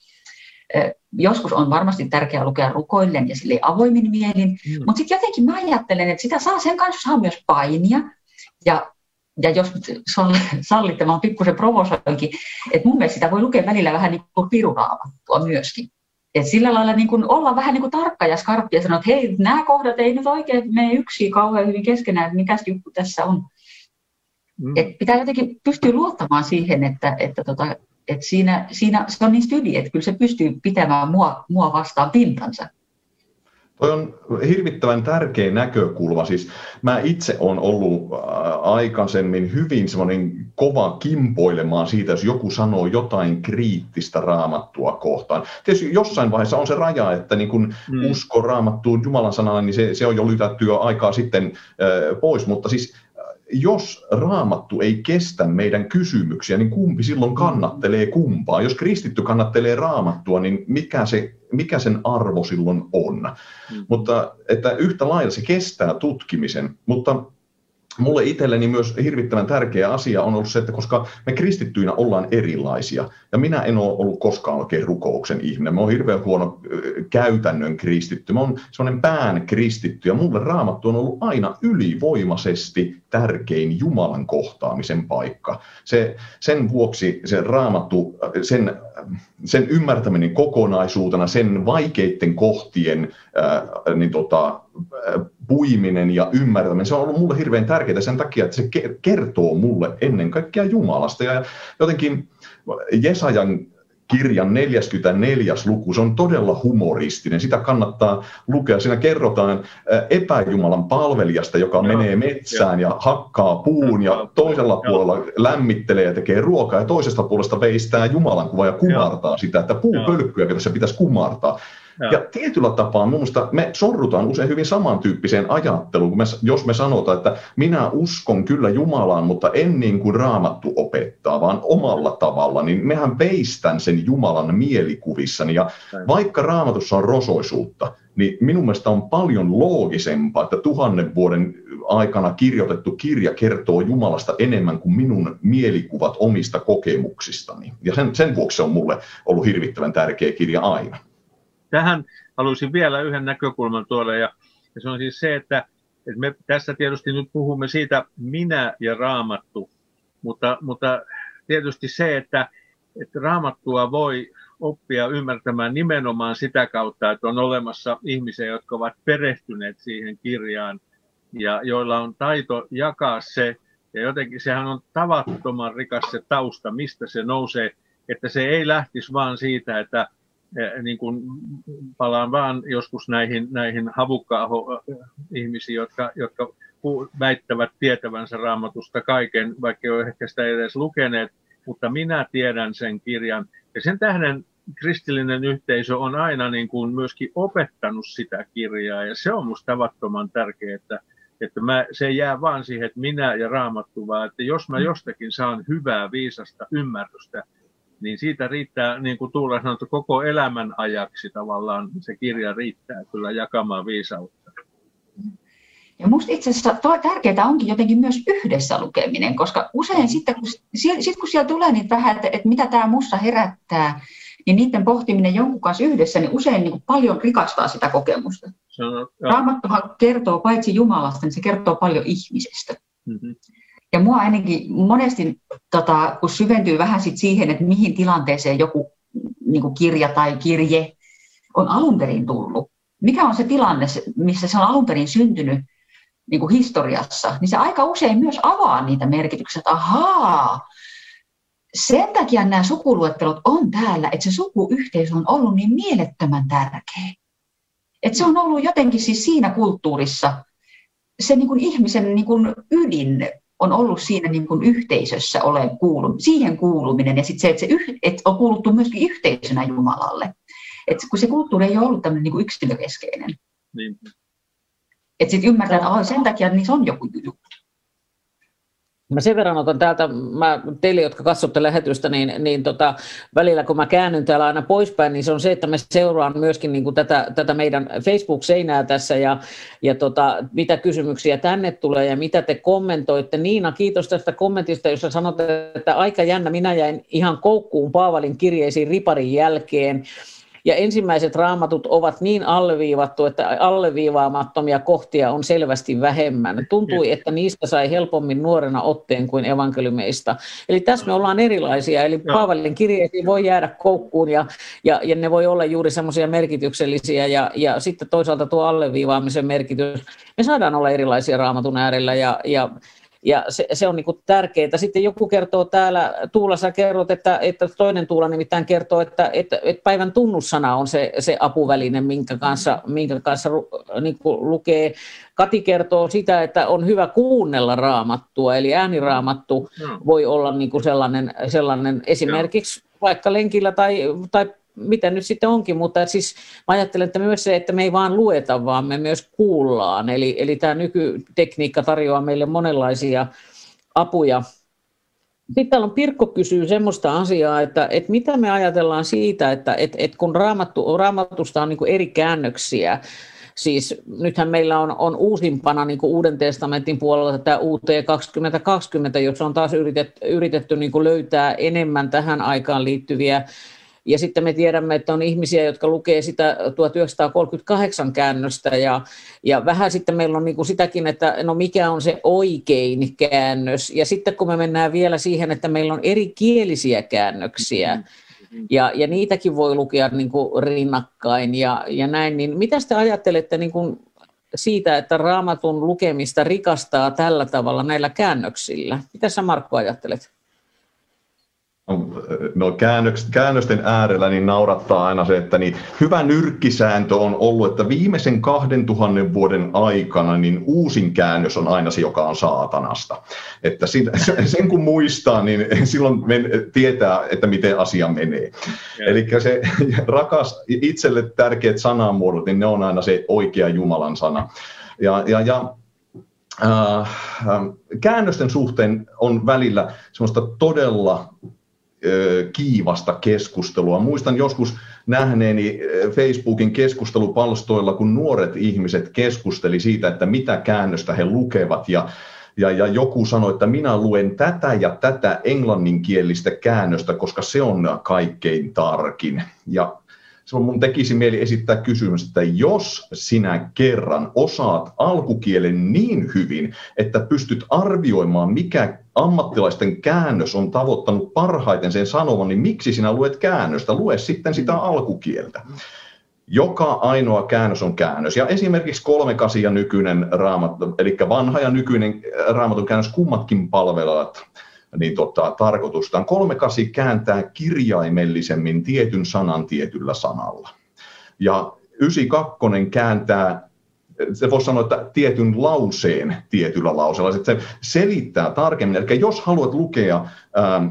joskus on varmasti tärkeää lukea rukoillen ja sille avoimin mielin, mm. mutta sitten jotenkin mä ajattelen, että sitä saa, sen kanssa saa myös painia, ja, ja jos sallitte, mä oon pikkusen provosoinkin, että mun mielestä sitä voi lukea välillä vähän niin kuin piruraamattua myöskin. Et sillä lailla niin kuin olla vähän niin kuin tarkka ja skarppi ja sanoa, että hei, nämä kohdat ei nyt oikein mene yksi kauhean hyvin keskenään, että mikä juttu tässä on. Mm. Et pitää jotenkin pystyä luottamaan siihen, että, että tota, et siinä, siinä, se on niin stydi, että kyllä se pystyy pitämään mua, mua vastaan pintansa. Toi on hirvittävän tärkeä näkökulma. Siis mä itse olen ollut aikaisemmin hyvin semmoinen kova kimpoilemaan siitä, jos joku sanoo jotain kriittistä raamattua kohtaan. Tietysti jossain vaiheessa on se raja, että niin kun mm. usko raamattuun Jumalan sanaan, niin se, se on jo lytätty jo aikaa sitten äh, pois, mutta siis jos raamattu ei kestä meidän kysymyksiä, niin kumpi silloin kannattelee kumpaa? Jos kristitty kannattelee raamattua, niin mikä, se, mikä sen arvo silloin on? Mm. Mutta että yhtä lailla se kestää tutkimisen, mutta mulle itselleni myös hirvittävän tärkeä asia on ollut se, että koska me kristittyinä ollaan erilaisia, ja minä en ole ollut koskaan oikein rukouksen ihminen, mä oon hirveän huono käytännön kristitty, mä oon sellainen pään kristitty, ja mulle raamattu on ollut aina ylivoimaisesti tärkein Jumalan kohtaamisen paikka. Se, sen vuoksi se raamattu, sen, sen ymmärtäminen kokonaisuutena, sen vaikeiden kohtien ää, niin tota, puiminen ja ymmärtäminen, se on ollut mulle hirveän tärkeää sen takia, että se kertoo mulle ennen kaikkea Jumalasta. Ja jotenkin Jesajan kirjan 44. luku. Se on todella humoristinen. Sitä kannattaa lukea. Siinä kerrotaan epäjumalan palvelijasta, joka Joo. menee metsään ja hakkaa puun ja toisella Joo. puolella lämmittelee ja tekee ruokaa ja toisesta puolesta veistää Jumalan kuvaa ja kumartaa Joo. sitä, että puupölkkyä tässä pitäisi kumartaa. Ja tietyllä tapaa minusta me sorrutaan usein hyvin samantyyppiseen ajatteluun, kun me, jos me sanotaan, että minä uskon kyllä Jumalaan, mutta en niin kuin raamattu opettaa, vaan omalla tavalla, niin mehän peistän sen Jumalan mielikuvissani. Ja vaikka raamatussa on rosoisuutta, niin minun mielestä on paljon loogisempaa, että tuhannen vuoden aikana kirjoitettu kirja kertoo Jumalasta enemmän kuin minun mielikuvat omista kokemuksistani. Ja sen, sen vuoksi se on mulle ollut hirvittävän tärkeä kirja aina tähän haluaisin vielä yhden näkökulman tuoda, ja, ja se on siis se, että, että me tässä tietysti nyt puhumme siitä minä ja raamattu, mutta, mutta tietysti se, että, että raamattua voi oppia ymmärtämään nimenomaan sitä kautta, että on olemassa ihmisiä, jotka ovat perehtyneet siihen kirjaan ja joilla on taito jakaa se, ja jotenkin sehän on tavattoman rikas se tausta, mistä se nousee, että se ei lähtisi vaan siitä, että niin kuin palaan vaan joskus näihin, näihin havukka-ihmisiin, jotka, jotka väittävät tietävänsä raamatusta kaiken, vaikka ei ole ehkä sitä edes lukeneet, mutta minä tiedän sen kirjan. Ja sen tähden kristillinen yhteisö on aina niin kuin myöskin opettanut sitä kirjaa, ja se on minusta tavattoman tärkeää, että, että mä, se jää vaan siihen, että minä ja raamattu, vaan että jos mä jostakin saan hyvää, viisasta ymmärrystä, niin siitä riittää, niin kuin Tuula sanoi, koko elämän ajaksi tavallaan se kirja riittää kyllä jakamaan viisautta. Ja minusta itse asiassa tärkeää onkin jotenkin myös yhdessä lukeminen, koska usein sitten kun, sit, kun siellä tulee niitä vähän, että, että mitä tämä musta herättää, niin niiden pohtiminen jonkun kanssa yhdessä, niin usein niin kuin paljon rikastaa sitä kokemusta. Raamattuhan kertoo paitsi Jumalasta, niin se kertoo paljon ihmisestä. Mm-hmm. Ja mua ainakin monesti, tota, kun syventyy vähän sit siihen, että mihin tilanteeseen joku niin kirja tai kirje on alun perin tullut, mikä on se tilanne, missä se on alun perin syntynyt niin kuin historiassa, niin se aika usein myös avaa niitä merkityksiä, että ahaa, sen takia nämä sukuluettelot on täällä, että se sukuyhteisö on ollut niin mielettömän tärkeä. Että se on ollut jotenkin siis siinä kulttuurissa se niin kuin ihmisen niin kuin ydin, on ollut siinä niin kuin yhteisössä ole kuulu, siihen kuuluminen ja sitten se, että, se yh, että on kuuluttu myöskin yhteisönä Jumalalle. Että kun se kulttuuri ei ole ollut tämmöinen niin kuin yksilökeskeinen. Niin. Että sitten ymmärtää, että sen takia niin se on joku juttu. Mä sen verran otan täältä, mä, teille, jotka katsotte lähetystä, niin, niin tota, välillä kun mä käännyn täällä aina poispäin, niin se on se, että mä seuraan myöskin niin kuin tätä, tätä meidän Facebook-seinää tässä ja, ja tota, mitä kysymyksiä tänne tulee ja mitä te kommentoitte. Niina, kiitos tästä kommentista, jossa sanotte, että aika jännä, minä jäin ihan koukkuun Paavalin kirjeisiin riparin jälkeen. Ja ensimmäiset raamatut ovat niin alleviivattu, että alleviivaamattomia kohtia on selvästi vähemmän. Tuntui, että niistä sai helpommin nuorena otteen kuin evankeliumeista. Eli tässä me ollaan erilaisia. Eli Paavalin kirjeisiin voi jäädä koukkuun ja, ja, ja ne voi olla juuri semmoisia merkityksellisiä. Ja, ja sitten toisaalta tuo alleviivaamisen merkitys. Me saadaan olla erilaisia raamatun äärellä ja, ja ja se, se on niin tärkeää. Sitten joku kertoo täällä, Tuula sä kerrot, että, että toinen Tuula nimittäin kertoo, että, että, että päivän tunnussana on se, se apuväline, minkä kanssa, minkä kanssa niin lukee. Kati kertoo sitä, että on hyvä kuunnella raamattua, eli ääniraamattu voi olla niin kuin sellainen, sellainen esimerkiksi vaikka lenkillä tai, tai mitä nyt sitten onkin, mutta siis mä ajattelen, että myös se, että me ei vaan lueta, vaan me myös kuullaan. Eli, eli tämä nykytekniikka tarjoaa meille monenlaisia apuja. Sitten täällä on Pirkko kysyy semmoista asiaa, että, että mitä me ajatellaan siitä, että, että, että kun raamattu, raamatusta on niin eri käännöksiä, Siis nythän meillä on, on uusimpana niin kuin Uuden testamentin puolella tätä UT 2020, jossa on taas yritetty, yritetty niin kuin löytää enemmän tähän aikaan liittyviä ja sitten me tiedämme, että on ihmisiä, jotka lukee sitä 1938 käännöstä ja, ja vähän sitten meillä on niin kuin sitäkin, että no mikä on se oikein käännös. Ja sitten kun me mennään vielä siihen, että meillä on eri kielisiä käännöksiä, ja, ja niitäkin voi lukea niin kuin rinnakkain ja, ja näin, niin mitä te ajattelette niin kuin siitä, että raamatun lukemista rikastaa tällä tavalla näillä käännöksillä? Mitä sä Markku ajattelet? No käännösten äärellä niin naurattaa aina se, että niin hyvä nyrkkisääntö on ollut, että viimeisen 2000 vuoden aikana niin uusin käännös on aina se, joka on saatanasta. Että [laughs] sen kun muistaa, niin [laughs] silloin tietää, että miten asia menee. Eli se [laughs] rakas, itselle tärkeät sanamuodot, niin ne on aina se oikea Jumalan sana. Ja, ja, ja äh, käännösten suhteen on välillä semmoista todella kiivasta keskustelua. Muistan joskus nähneeni Facebookin keskustelupalstoilla, kun nuoret ihmiset keskusteli siitä, että mitä käännöstä he lukevat ja ja, ja joku sanoi, että minä luen tätä ja tätä englanninkielistä käännöstä, koska se on kaikkein tarkin. Ja silloin mun tekisi mieli esittää kysymys, että jos sinä kerran osaat alkukielen niin hyvin, että pystyt arvioimaan, mikä ammattilaisten käännös on tavoittanut parhaiten sen sanovan, niin miksi sinä luet käännöstä? Lue sitten sitä alkukieltä. Joka ainoa käännös on käännös. Ja esimerkiksi 38 ja nykyinen raamattu, eli vanha ja nykyinen raamatun käännös, kummatkin palvelevat niin tota, tarkoitustaan. 38 kääntää kirjaimellisemmin tietyn sanan tietyllä sanalla. Ja 92 kääntää se voisi sanoa, että tietyn lauseen tietyllä lauseella. Se selittää tarkemmin. Eli jos haluat lukea, ähm,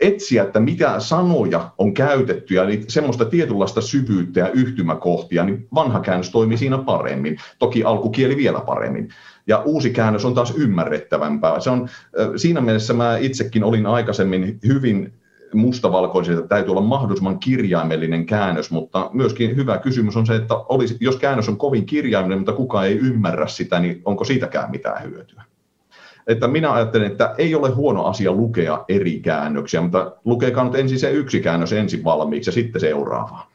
etsiä, että mitä sanoja on käytetty ja niin semmoista tietynlaista syvyyttä ja yhtymäkohtia, niin vanha käännös toimii siinä paremmin. Toki alkukieli vielä paremmin. Ja uusi käännös on taas ymmärrettävämpää. Se on, siinä mielessä mä itsekin olin aikaisemmin hyvin mustavalkoisia, että täytyy olla mahdollisimman kirjaimellinen käännös, mutta myöskin hyvä kysymys on se, että olisi, jos käännös on kovin kirjaimellinen, mutta kukaan ei ymmärrä sitä, niin onko siitäkään mitään hyötyä? Että minä ajattelen, että ei ole huono asia lukea eri käännöksiä, mutta lukekaa nyt ensin se yksi käännös ensin valmiiksi ja sitten seuraava.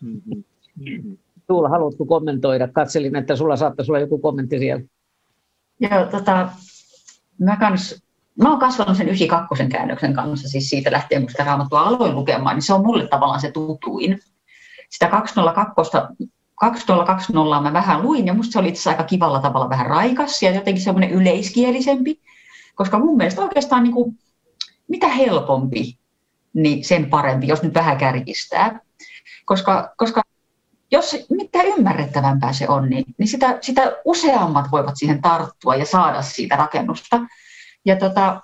Mm-hmm. Tuula, haluatko kommentoida? Katselin, että sulla saattaisi olla joku kommentti siellä. Joo, tota, mä, kans, mä oon kasvanut sen 92 käännöksen kanssa, siis siitä lähtien, kun sitä raamattua aloin lukemaan, niin se on mulle tavallaan se tutuin. Sitä 202 2020 mä vähän luin ja musta se oli itse aika kivalla tavalla vähän raikas ja jotenkin semmoinen yleiskielisempi, koska mun mielestä oikeastaan niin kuin, mitä helpompi, niin sen parempi, jos nyt vähän kärjistää. Koska, koska jos mitä ymmärrettävämpää se on, niin, niin sitä, sitä useammat voivat siihen tarttua ja saada siitä rakennusta. Ja tota,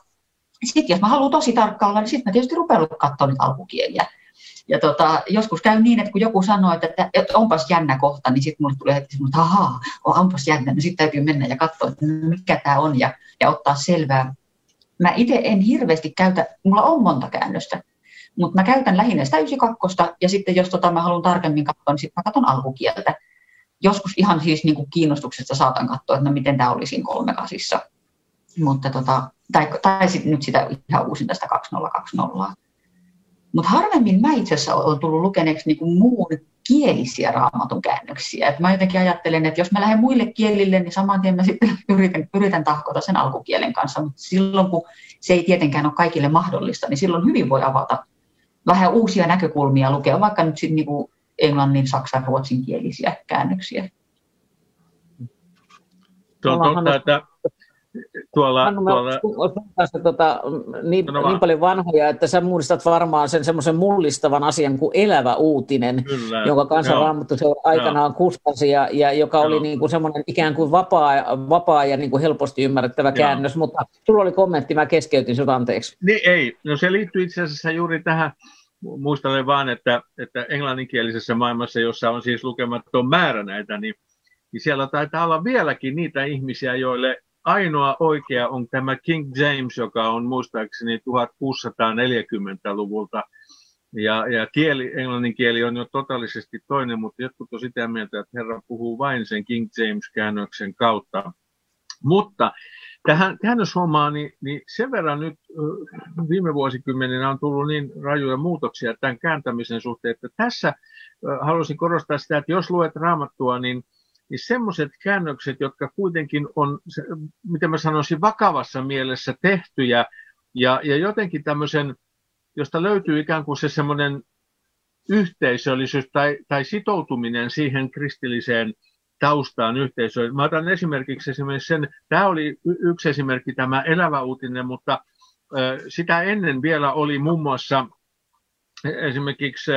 sitten jos mä haluan tosi tarkkailla, niin sitten mä tietysti rupean katsoa niitä alkukieliä. Ja tota, joskus käy niin, että kun joku sanoo, että, että onpas jännä kohta, niin sitten mulle tulee heti että ahaa, onpas jännä, no sitten täytyy mennä ja katsoa, että mikä tämä on ja, ja ottaa selvää. Mä itse en hirveästi käytä, mulla on monta käännöstä, mutta mä käytän lähinnä sitä 92 ja sitten jos tota mä haluan tarkemmin katsoa, niin sitten mä katson alkukieltä. Joskus ihan siis niin kuin kiinnostuksesta saatan katsoa, että no miten tämä olisi siinä kolmekasissa. Mutta tota, tai, tai sitten nyt sitä ihan uusinta sitä 2020. Mutta harvemmin mä itse asiassa olen tullut lukeneeksi niin kuin muun kielisiä raamatun käännöksiä. Et mä jotenkin ajattelen, että jos mä lähden muille kielille, niin saman tien mä sitten [laughs] yritän, yritän tahkota sen alkukielen kanssa. Mutta silloin, kun se ei tietenkään ole kaikille mahdollista, niin silloin hyvin voi avata vähän uusia näkökulmia lukea, vaikka nyt sitten niin englannin, saksan, ruotsinkielisiä käännöksiä. Tuo on totta, että tuolla... Hannu, tuolla... Tässä, tota, niin, niin paljon vanhoja, että sä muistat varmaan sen semmoisen mullistavan asian kuin elävä uutinen, Kyllä. jonka kansanraamattu se aikanaan kustasi ja, ja joka Joo. oli niin kuin semmoinen ikään kuin vapaa, vapaa ja niin kuin helposti ymmärrettävä Joo. käännös, mutta sulla oli kommentti, mä keskeytin sinut anteeksi. Niin, ei, no se liittyy itse asiassa juuri tähän, muistelen vaan, että, että englanninkielisessä maailmassa, jossa on siis lukematon määrä näitä, niin, niin siellä taitaa olla vieläkin niitä ihmisiä, joille ainoa oikea on tämä King James, joka on muistaakseni 1640-luvulta. Ja, ja kieli, englannin kieli on jo totaalisesti toinen, mutta jotkut on sitä mieltä, että Herra puhuu vain sen King James-käännöksen kautta. Mutta tähän käännöshommaan, niin, niin sen verran nyt viime vuosikymmeninä on tullut niin rajuja muutoksia tämän kääntämisen suhteen, että tässä haluaisin korostaa sitä, että jos luet raamattua, niin niin semmoiset käännökset, jotka kuitenkin on, miten mä sanoisin, vakavassa mielessä tehtyjä ja, ja jotenkin tämmöisen, josta löytyy ikään kuin se semmoinen yhteisöllisyys tai, tai sitoutuminen siihen kristilliseen taustaan yhteisöön. Mä otan esimerkiksi esimerkiksi sen, tämä oli yksi esimerkki tämä elävä uutinen, mutta sitä ennen vielä oli muun muassa esimerkiksi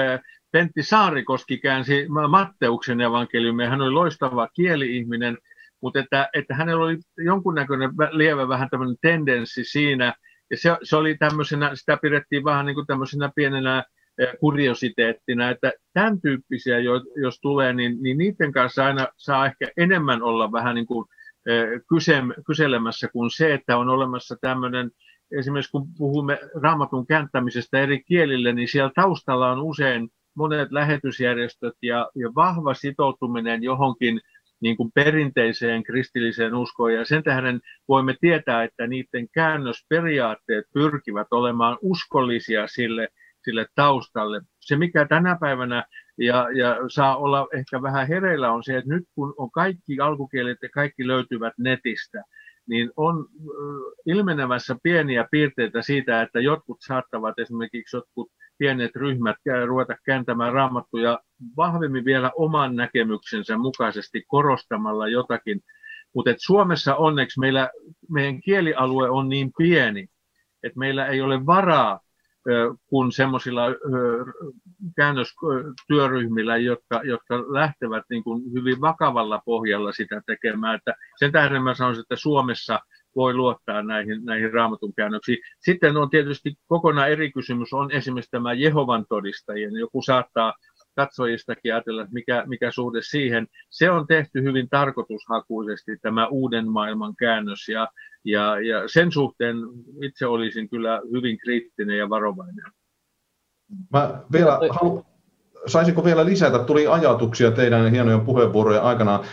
Pentti Saarikoski käänsi Matteuksen evankeliumia. Hän oli loistava kieli-ihminen, mutta että, että hänellä oli jonkunnäköinen lievä vähän tämmöinen tendenssi siinä, ja se, se oli tämmöisenä, sitä pidettiin vähän niin kuin tämmöisenä pienenä kuriositeettina, että tämän tyyppisiä, jos tulee, niin, niin niiden kanssa aina saa ehkä enemmän olla vähän niin kuin kyse, kyselemässä kuin se, että on olemassa tämmöinen, esimerkiksi kun puhumme raamatun kääntämisestä eri kielille, niin siellä taustalla on usein monet lähetysjärjestöt ja, ja vahva sitoutuminen johonkin niin kuin perinteiseen kristilliseen uskoon. Ja sen tähden voimme tietää, että niiden käännösperiaatteet pyrkivät olemaan uskollisia sille, sille taustalle. Se, mikä tänä päivänä ja, ja saa olla ehkä vähän hereillä, on se, että nyt kun on kaikki alkukielet ja kaikki löytyvät netistä, niin on ilmenemässä pieniä piirteitä siitä, että jotkut saattavat esimerkiksi jotkut pienet ryhmät ruveta kääntämään raamattuja vahvemmin vielä oman näkemyksensä mukaisesti korostamalla jotakin. Mutta Suomessa onneksi meillä, meidän kielialue on niin pieni, että meillä ei ole varaa kun semmoisilla käännöstyöryhmillä, jotka, jotka lähtevät niin kuin hyvin vakavalla pohjalla sitä tekemään. Että sen tähden mä sanoisin, että Suomessa voi luottaa näihin, näihin raamatun käännöksiin. Sitten on tietysti kokonaan eri kysymys, on esimerkiksi tämä Jehovan todistajien. Joku saattaa katsojistakin ajatella, että mikä, mikä suhde siihen. Se on tehty hyvin tarkoitushakuisesti tämä uuden maailman käännös ja, ja, ja sen suhteen itse olisin kyllä hyvin kriittinen ja varovainen. Mä vielä halu, saisinko vielä lisätä, tuli ajatuksia teidän hienojen puheenvuorojen aikana,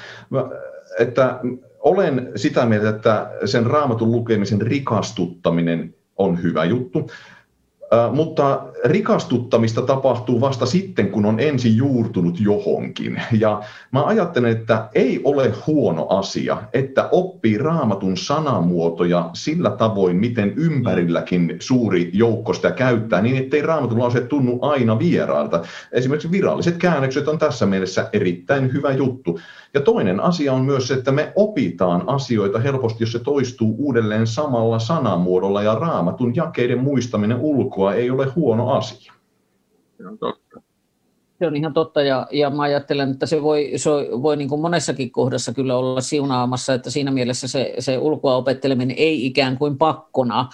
että olen sitä mieltä, että sen raamatun lukemisen rikastuttaminen on hyvä juttu. Mutta rikastuttamista tapahtuu vasta sitten, kun on ensin juurtunut johonkin. Ja mä ajattelen, että ei ole huono asia, että oppii raamatun sanamuotoja sillä tavoin, miten ympärilläkin suuri joukko sitä käyttää, niin ettei raamatun lause tunnu aina vieraalta. Esimerkiksi viralliset käännökset on tässä mielessä erittäin hyvä juttu. Ja toinen asia on myös se, että me opitaan asioita helposti, jos se toistuu uudelleen samalla sanamuodolla ja raamatun jakeiden muistaminen ulkoa ei ole huono asia. Se on totta. Se on ihan totta ja, ja mä ajattelen, että se voi, se voi niin kuin monessakin kohdassa kyllä olla siunaamassa, että siinä mielessä se, se ulkoa opetteleminen ei ikään kuin pakkona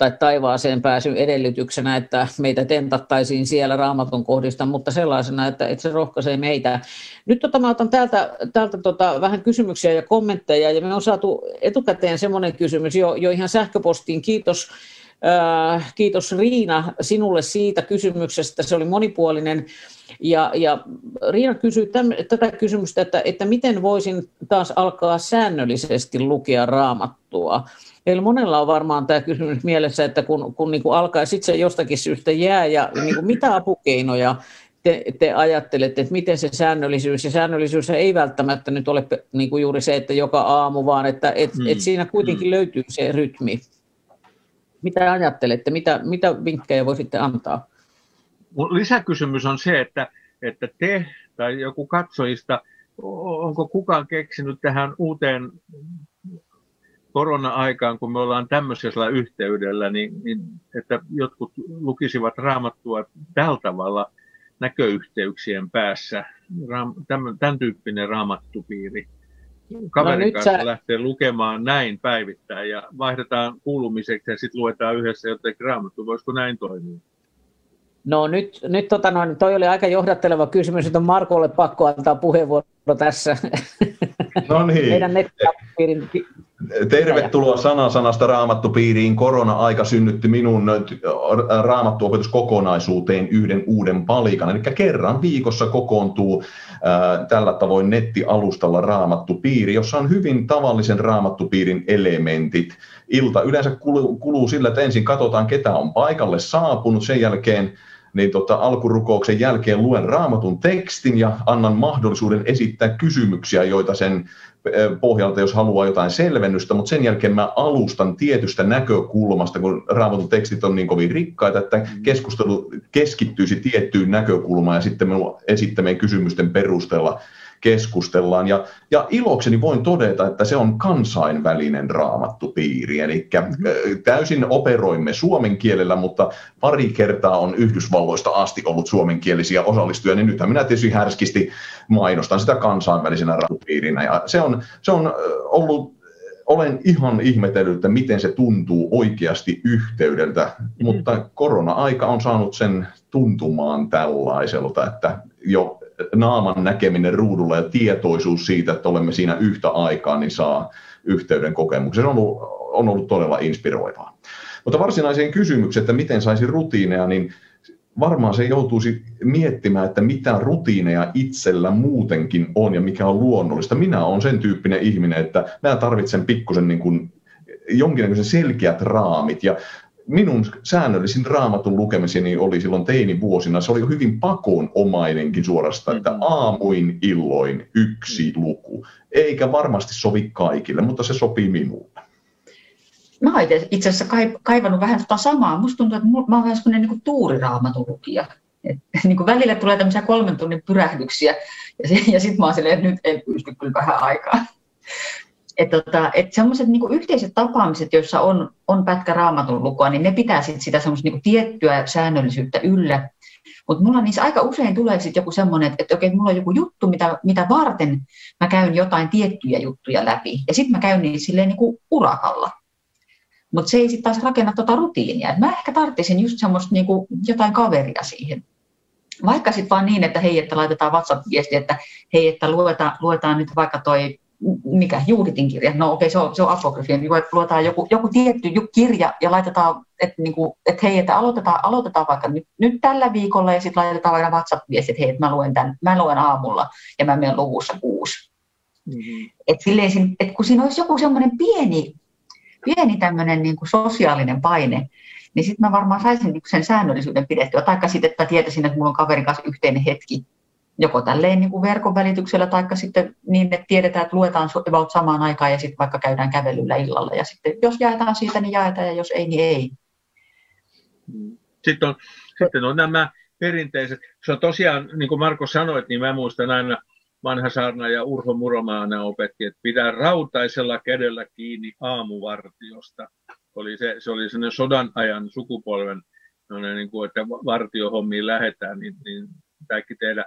tai taivaaseen pääsyn edellytyksenä, että meitä tentattaisiin siellä raamatun kohdista, mutta sellaisena, että, että se rohkaisee meitä. Nyt tota, mä otan täältä, täältä tota, vähän kysymyksiä ja kommentteja, ja me on saatu etukäteen semmoinen kysymys jo, jo ihan sähköpostiin. Kiitos, äh, kiitos Riina sinulle siitä kysymyksestä, se oli monipuolinen. Ja, ja Riina kysyy täm, tätä kysymystä, että, että miten voisin taas alkaa säännöllisesti lukea raamattua. Eli monella on varmaan tämä kysymys mielessä, että kun, kun niin kuin alkaa, sitten se jostakin syystä jää, ja niin kuin mitä apukeinoja te, te ajattelette, että miten se säännöllisyys, ja säännöllisyys ei välttämättä nyt ole niin kuin juuri se, että joka aamu, vaan että et, hmm. et siinä kuitenkin hmm. löytyy se rytmi. Mitä ajattelette, mitä, mitä vinkkejä voisitte antaa? Lisäkysymys on se, että, että te tai joku katsojista, onko kukaan keksinyt tähän uuteen korona-aikaan, kun me ollaan tämmöisellä yhteydellä, niin, niin että jotkut lukisivat raamattua tällä tavalla näköyhteyksien päässä, raam, tämän, tämän tyyppinen raamattupiiri. Kaverin no, kanssa sä... lähtee lukemaan näin päivittäin ja vaihdetaan kuulumiseksi ja sitten luetaan yhdessä jotenkin raamattu. Voisiko näin toimia? No nyt, nyt tota noin, toi oli aika johdatteleva kysymys, että on Markolle pakko antaa puheenvuoro tässä. No niin. Meidän Tervetuloa sana sanasta raamattupiiriin. Korona-aika synnytti minun raamattuopetuskokonaisuuteen yhden uuden palikan. Eli kerran viikossa kokoontuu tällä tavoin nettialustalla raamattupiiri, jossa on hyvin tavallisen raamattupiirin elementit. Ilta yleensä kuluu, kuluu sillä, että ensin katsotaan, ketä on paikalle saapunut. Sen jälkeen niin tota, alkurukouksen jälkeen luen raamatun tekstin ja annan mahdollisuuden esittää kysymyksiä, joita sen pohjalta, jos haluaa jotain selvennystä, mutta sen jälkeen mä alustan tietystä näkökulmasta, kun raamatun tekstit on niin kovin rikkaita, että mm. keskustelu keskittyisi tiettyyn näkökulmaan ja sitten me esittämien kysymysten perusteella keskustellaan. Ja, ja ilokseni voin todeta, että se on kansainvälinen raamattupiiri, eli mm-hmm. täysin operoimme suomen kielellä, mutta pari kertaa on Yhdysvalloista asti ollut suomenkielisiä osallistujia, niin nythän minä tietysti härskisti mainostan sitä kansainvälisenä raamattupiirinä. Ja se on, se on ollut olen ihan ihmetellyt, että miten se tuntuu oikeasti yhteydeltä, mm-hmm. mutta korona-aika on saanut sen tuntumaan tällaiselta, että jo naaman näkeminen ruudulla ja tietoisuus siitä, että olemme siinä yhtä aikaa, niin saa yhteyden kokemuksen. Se on ollut, on ollut todella inspiroivaa. Mutta varsinaiseen kysymykseen, että miten saisi rutiineja, niin varmaan se joutuisi miettimään, että mitä rutiineja itsellä muutenkin on ja mikä on luonnollista. Minä olen sen tyyppinen ihminen, että mä tarvitsen pikkusen niin kuin jonkinlaisen selkeät raamit ja minun säännöllisin raamatun lukemiseni oli silloin teinivuosina, se oli hyvin pakonomainenkin suorastaan, että mm-hmm. aamuin illoin yksi luku. Eikä varmasti sovi kaikille, mutta se sopii minulle mä oon itse asiassa kaivannut vähän tota samaa. Musta tuntuu, että mä oon vähän semmoinen niin tuuriraamatun lukija. Et, [laughs] niin kuin välillä tulee tämmöisiä kolmen tunnin pyrähdyksiä, ja, se, ja sitten mä oon silleen, että nyt en pysty kyllä vähän aikaa. Että tota, et semmoiset niin yhteiset tapaamiset, joissa on, on pätkä raamatun lukua, niin ne pitää sit sitä semmoista niin tiettyä säännöllisyyttä yllä. Mutta mulla niissä aika usein tulee sitten joku semmoinen, että, okei, mulla on joku juttu, mitä, mitä varten mä käyn jotain tiettyjä juttuja läpi. Ja sitten mä käyn niin silleen niin kuin urakalla. Mutta se ei sitten taas rakenna tuota rutiinia. Et mä ehkä tarvitsisin just semmoista niinku jotain kaveria siihen. Vaikka sitten vaan niin, että hei, että laitetaan WhatsApp-viesti, että hei, että luetaan, luetaan nyt vaikka toi mikä, Juuditin kirja, no okei, okay, se on, se on apokryfia, niin luetaan joku, joku tietty kirja ja laitetaan, että, niin kuin, että hei, että aloitetaan, aloitetaan vaikka nyt, nyt tällä viikolla ja sitten laitetaan vaikka WhatsApp-viesti, että hei, että mä luen, tämän, mä luen aamulla ja mä menen luvussa kuusi. Mm-hmm. Että et kun siinä olisi joku semmoinen pieni pieni tämmöinen niin kuin sosiaalinen paine, niin sitten mä varmaan saisin niin sen säännöllisyyden pidettyä. Taikka sitten, että mä tietäisin, että mulla on kaverin kanssa yhteinen hetki, joko tälleen niin kuin verkon välityksellä, tai sitten niin, että tiedetään, että luetaan about samaan aikaan ja sitten vaikka käydään kävelyllä illalla. Ja sitten jos jaetaan siitä, niin jaetaan, ja jos ei, niin ei. Sitten on, sitten on nämä perinteiset. Se on tosiaan, niin kuin Marko sanoit, niin mä muistan aina vanha saarna ja Urho Muromaana opetti, että pitää rautaisella kädellä kiinni aamuvartiosta. Oli se, se oli sellainen sodan ajan sukupolven, niin kuin, että vartiohommiin lähdetään, niin, niin tämäkin tehdä.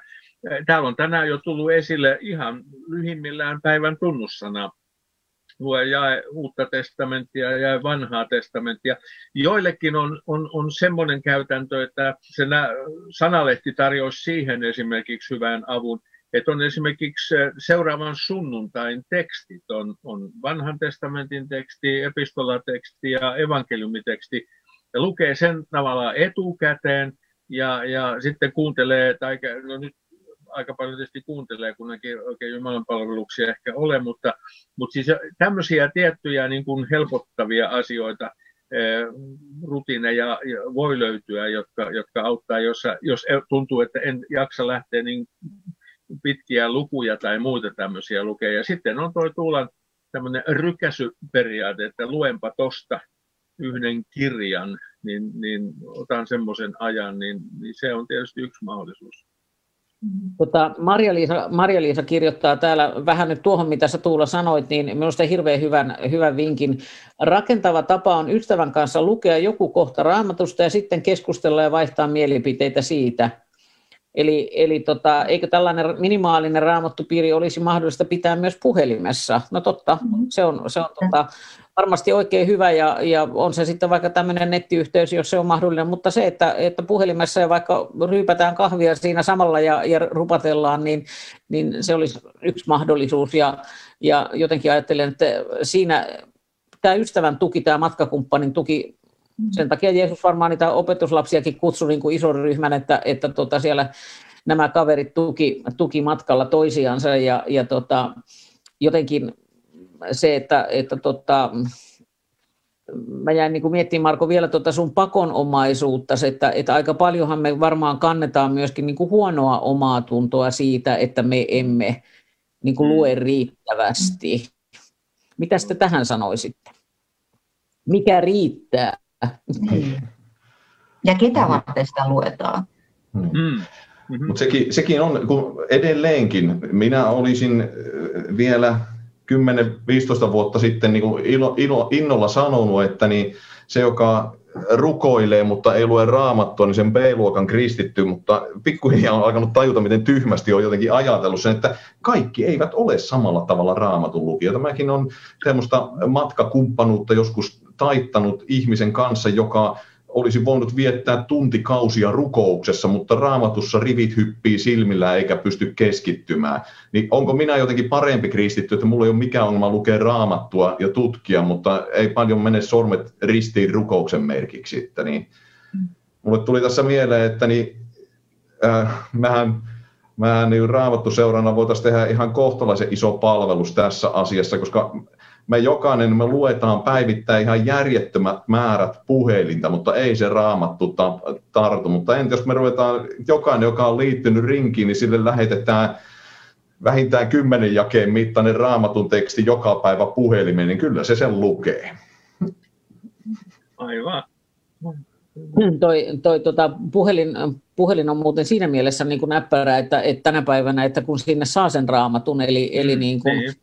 Täällä on tänään jo tullut esille ihan lyhimmillään päivän tunnussana. Lue jae uutta testamenttia ja vanhaa testamenttia. Joillekin on, on, on semmoinen käytäntö, että se sanalehti tarjoaisi siihen esimerkiksi hyvän avun, että on esimerkiksi seuraavan sunnuntain tekstit, on, on vanhan testamentin teksti, epistolateksti ja evankeliumiteksti, ja lukee sen tavallaan etukäteen, ja, ja sitten kuuntelee, tai no nyt aika paljon tietysti kuuntelee, kun ei oikein Jumalan palveluksia ehkä ole, mutta, mutta siis tämmöisiä tiettyjä niin kuin helpottavia asioita, rutiineja voi löytyä, jotka, jotka auttaa, jos, jos tuntuu, että en jaksa lähteä niin pitkiä lukuja tai muita tämmöisiä lukea. Ja sitten on tuo Tuulan tämmöinen rykäsyperiaate, että luenpa tosta yhden kirjan, niin, niin otan semmoisen ajan, niin, niin se on tietysti yksi mahdollisuus. Tota, Maria-Liisa, Maria-Liisa kirjoittaa täällä vähän nyt tuohon, mitä sä Tuula sanoit, niin minusta hirveän hyvän, hyvän vinkin. Rakentava tapa on ystävän kanssa lukea joku kohta raamatusta ja sitten keskustella ja vaihtaa mielipiteitä siitä. Eli, eli tota, eikö tällainen minimaalinen raamattupiiri olisi mahdollista pitää myös puhelimessa? No totta, mm-hmm. se on, se on tota, varmasti oikein hyvä ja, ja on se sitten vaikka tämmöinen nettiyhteys, jos se on mahdollinen, mutta se, että, että puhelimessa ja vaikka ryypätään kahvia siinä samalla ja, ja rupatellaan, niin, niin se olisi yksi mahdollisuus ja, ja jotenkin ajattelen, että siinä tämä ystävän tuki, tämä matkakumppanin tuki sen takia Jeesus varmaan niitä opetuslapsiakin kutsui niin kuin ison ryhmän, että, että tota siellä nämä kaverit tuki, tuki matkalla toisiansa ja, ja tota, jotenkin se, että, että tota, mä jäin niin kuin miettimään Marko vielä tuota sun pakonomaisuutta, että, että aika paljonhan me varmaan kannetaan myöskin niin kuin huonoa omaa tuntoa siitä, että me emme niin kuin lue riittävästi. Mitä te tähän sanoisitte? Mikä riittää? Niin. Ja ketä varten sitä luetaan? Hmm. Mm-hmm. Mutta sekin, sekin on, kun edelleenkin, minä olisin vielä 10-15 vuotta sitten niin kuin ilo, ilo, innolla sanonut, että niin se, joka rukoilee, mutta ei lue raamattua, niin sen B-luokan kristitty, mutta pikkuhiljaa on alkanut tajuta, miten tyhmästi on jotenkin ajatellut sen, että kaikki eivät ole samalla tavalla raamatun lukijoita. Mäkin on semmoista matkakumppanuutta joskus taittanut ihmisen kanssa, joka olisi voinut viettää tuntikausia rukouksessa, mutta raamatussa rivit hyppii silmillä eikä pysty keskittymään. Niin onko minä jotenkin parempi kristitty, että mulla ei ole mikään ongelma lukea raamattua ja tutkia, mutta ei paljon mene sormet ristiin rukouksen merkiksi. Että niin, mulle tuli tässä mieleen, että niin, äh, mähän, mähän niin raamattu seurana voitaisiin tehdä ihan kohtalaisen iso palvelus tässä asiassa, koska me jokainen me luetaan päivittäin ihan järjettömät määrät puhelinta, mutta ei se raamattu tartu. Mutta entä jos me ruvetaan, jokainen, joka on liittynyt rinkiin, niin sille lähetetään vähintään kymmenen jakeen mittainen raamatun teksti joka päivä puhelimeen, niin kyllä se sen lukee. Aivan. Toi, toi tota, puhelin, puhelin on muuten siinä mielessä niin kuin näppärä, että, että tänä päivänä, että kun sinne saa sen raamatun, eli, eli niin kuin, niin,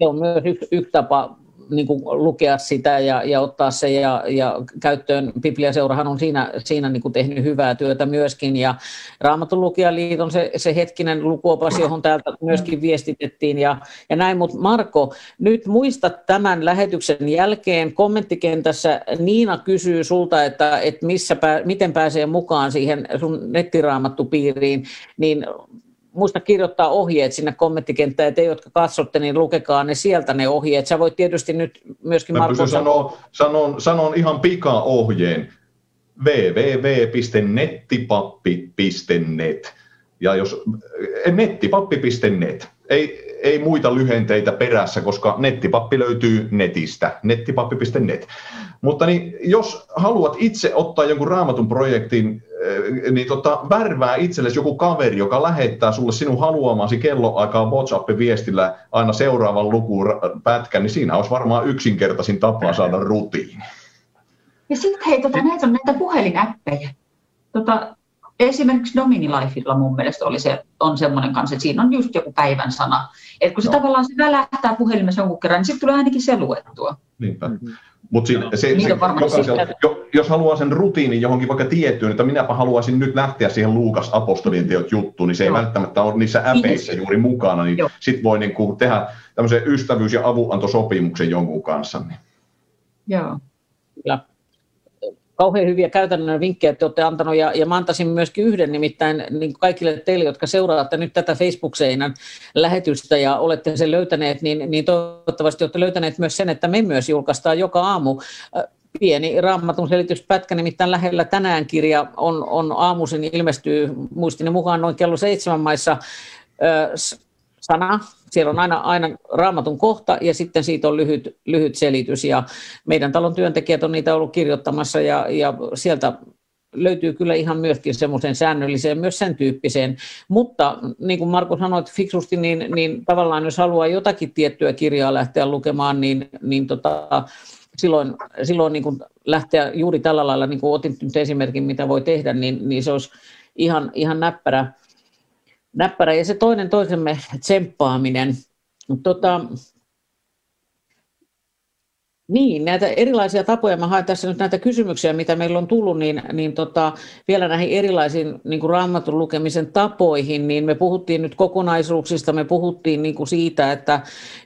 se on myös yksi, yksi tapa niin kuin lukea sitä ja, ja ottaa se ja, ja käyttöön. Bibliaseurahan on siinä, siinä niin kuin tehnyt hyvää työtä myöskin ja Raamatun lukijaliiton se, se hetkinen lukuopas, johon täältä myöskin viestitettiin ja, ja näin. Mutta Marko, nyt muista tämän lähetyksen jälkeen kommenttikentässä Niina kysyy sulta, että, että missä pää, miten pääsee mukaan siihen sun nettiraamattupiiriin, niin muista kirjoittaa ohjeet sinne kommenttikenttään, että te, jotka katsotte, niin lukekaa ne sieltä ne ohjeet. Sä voit tietysti nyt myöskin Mä Marko... Sanoa, sanon, sanon ihan pika-ohjeen. www.nettipappi.net ja jos eh, nettipappi.net, ei, ei muita lyhenteitä perässä, koska nettipappi löytyy netistä, nettipappi.net. Mutta niin, jos haluat itse ottaa jonkun raamatun projektin Eh, niin tota, värvää itsellesi joku kaveri, joka lähettää sulle sinun haluamasi kelloaikaa WhatsApp-viestillä aina seuraavan lukuun pätkän, niin siinä olisi varmaan yksinkertaisin tapa saada rutiini. Ja sitten hei, tota, näitä on näitä puhelinäppejä. Tota, esimerkiksi Dominilifella mun mielestä oli se, on semmoinen kanssa, että siinä on just joku päivän sana. Että kun se no. tavallaan se välähtää puhelimessa jonkun kerran, niin sitten tulee ainakin se luettua. Niinpä. Mm-hmm. Mutta se, se, se, jokaisella, jo, jos haluaa sen rutiinin johonkin vaikka tiettyyn, että minäpä haluaisin nyt lähteä siihen Luukas apostolien teot juttuun, niin se Joo. ei välttämättä ole niissä äpeissä juuri mukana, niin sitten voi niin kuin tehdä tämmöisen ystävyys- ja avunantosopimuksen jonkun kanssa. Niin. Joo. Kyllä kauhean hyviä käytännön vinkkejä te olette antanut, ja, ja mä antaisin myöskin yhden nimittäin niin kaikille teille, jotka seuraatte nyt tätä Facebook-seinän lähetystä ja olette sen löytäneet, niin, niin toivottavasti olette löytäneet myös sen, että me myös julkaistaan joka aamu pieni raamatun selityspätkä, nimittäin lähellä tänään kirja on, on aamuisin ilmestyy muistini mukaan noin kello seitsemän maissa äh, sana. Siellä on aina, aina raamatun kohta ja sitten siitä on lyhyt, lyhyt selitys ja meidän talon työntekijät on niitä ollut kirjoittamassa ja, ja sieltä löytyy kyllä ihan myöskin semmoisen säännölliseen, myös sen tyyppiseen. Mutta niin kuin Marko sanoi fiksusti, niin, niin tavallaan jos haluaa jotakin tiettyä kirjaa lähteä lukemaan, niin, niin tota, silloin, silloin niin kuin lähteä juuri tällä lailla, niin kuin otin nyt esimerkin, mitä voi tehdä, niin, niin se olisi ihan, ihan näppärä näppärä. Ja se toinen toisemme tsemppaaminen. Tota, niin, näitä erilaisia tapoja, mä haen tässä nyt näitä kysymyksiä, mitä meillä on tullut, niin, niin tota, vielä näihin erilaisiin niin kuin raamatun lukemisen tapoihin, niin me puhuttiin nyt kokonaisuuksista, me puhuttiin niin kuin siitä, että,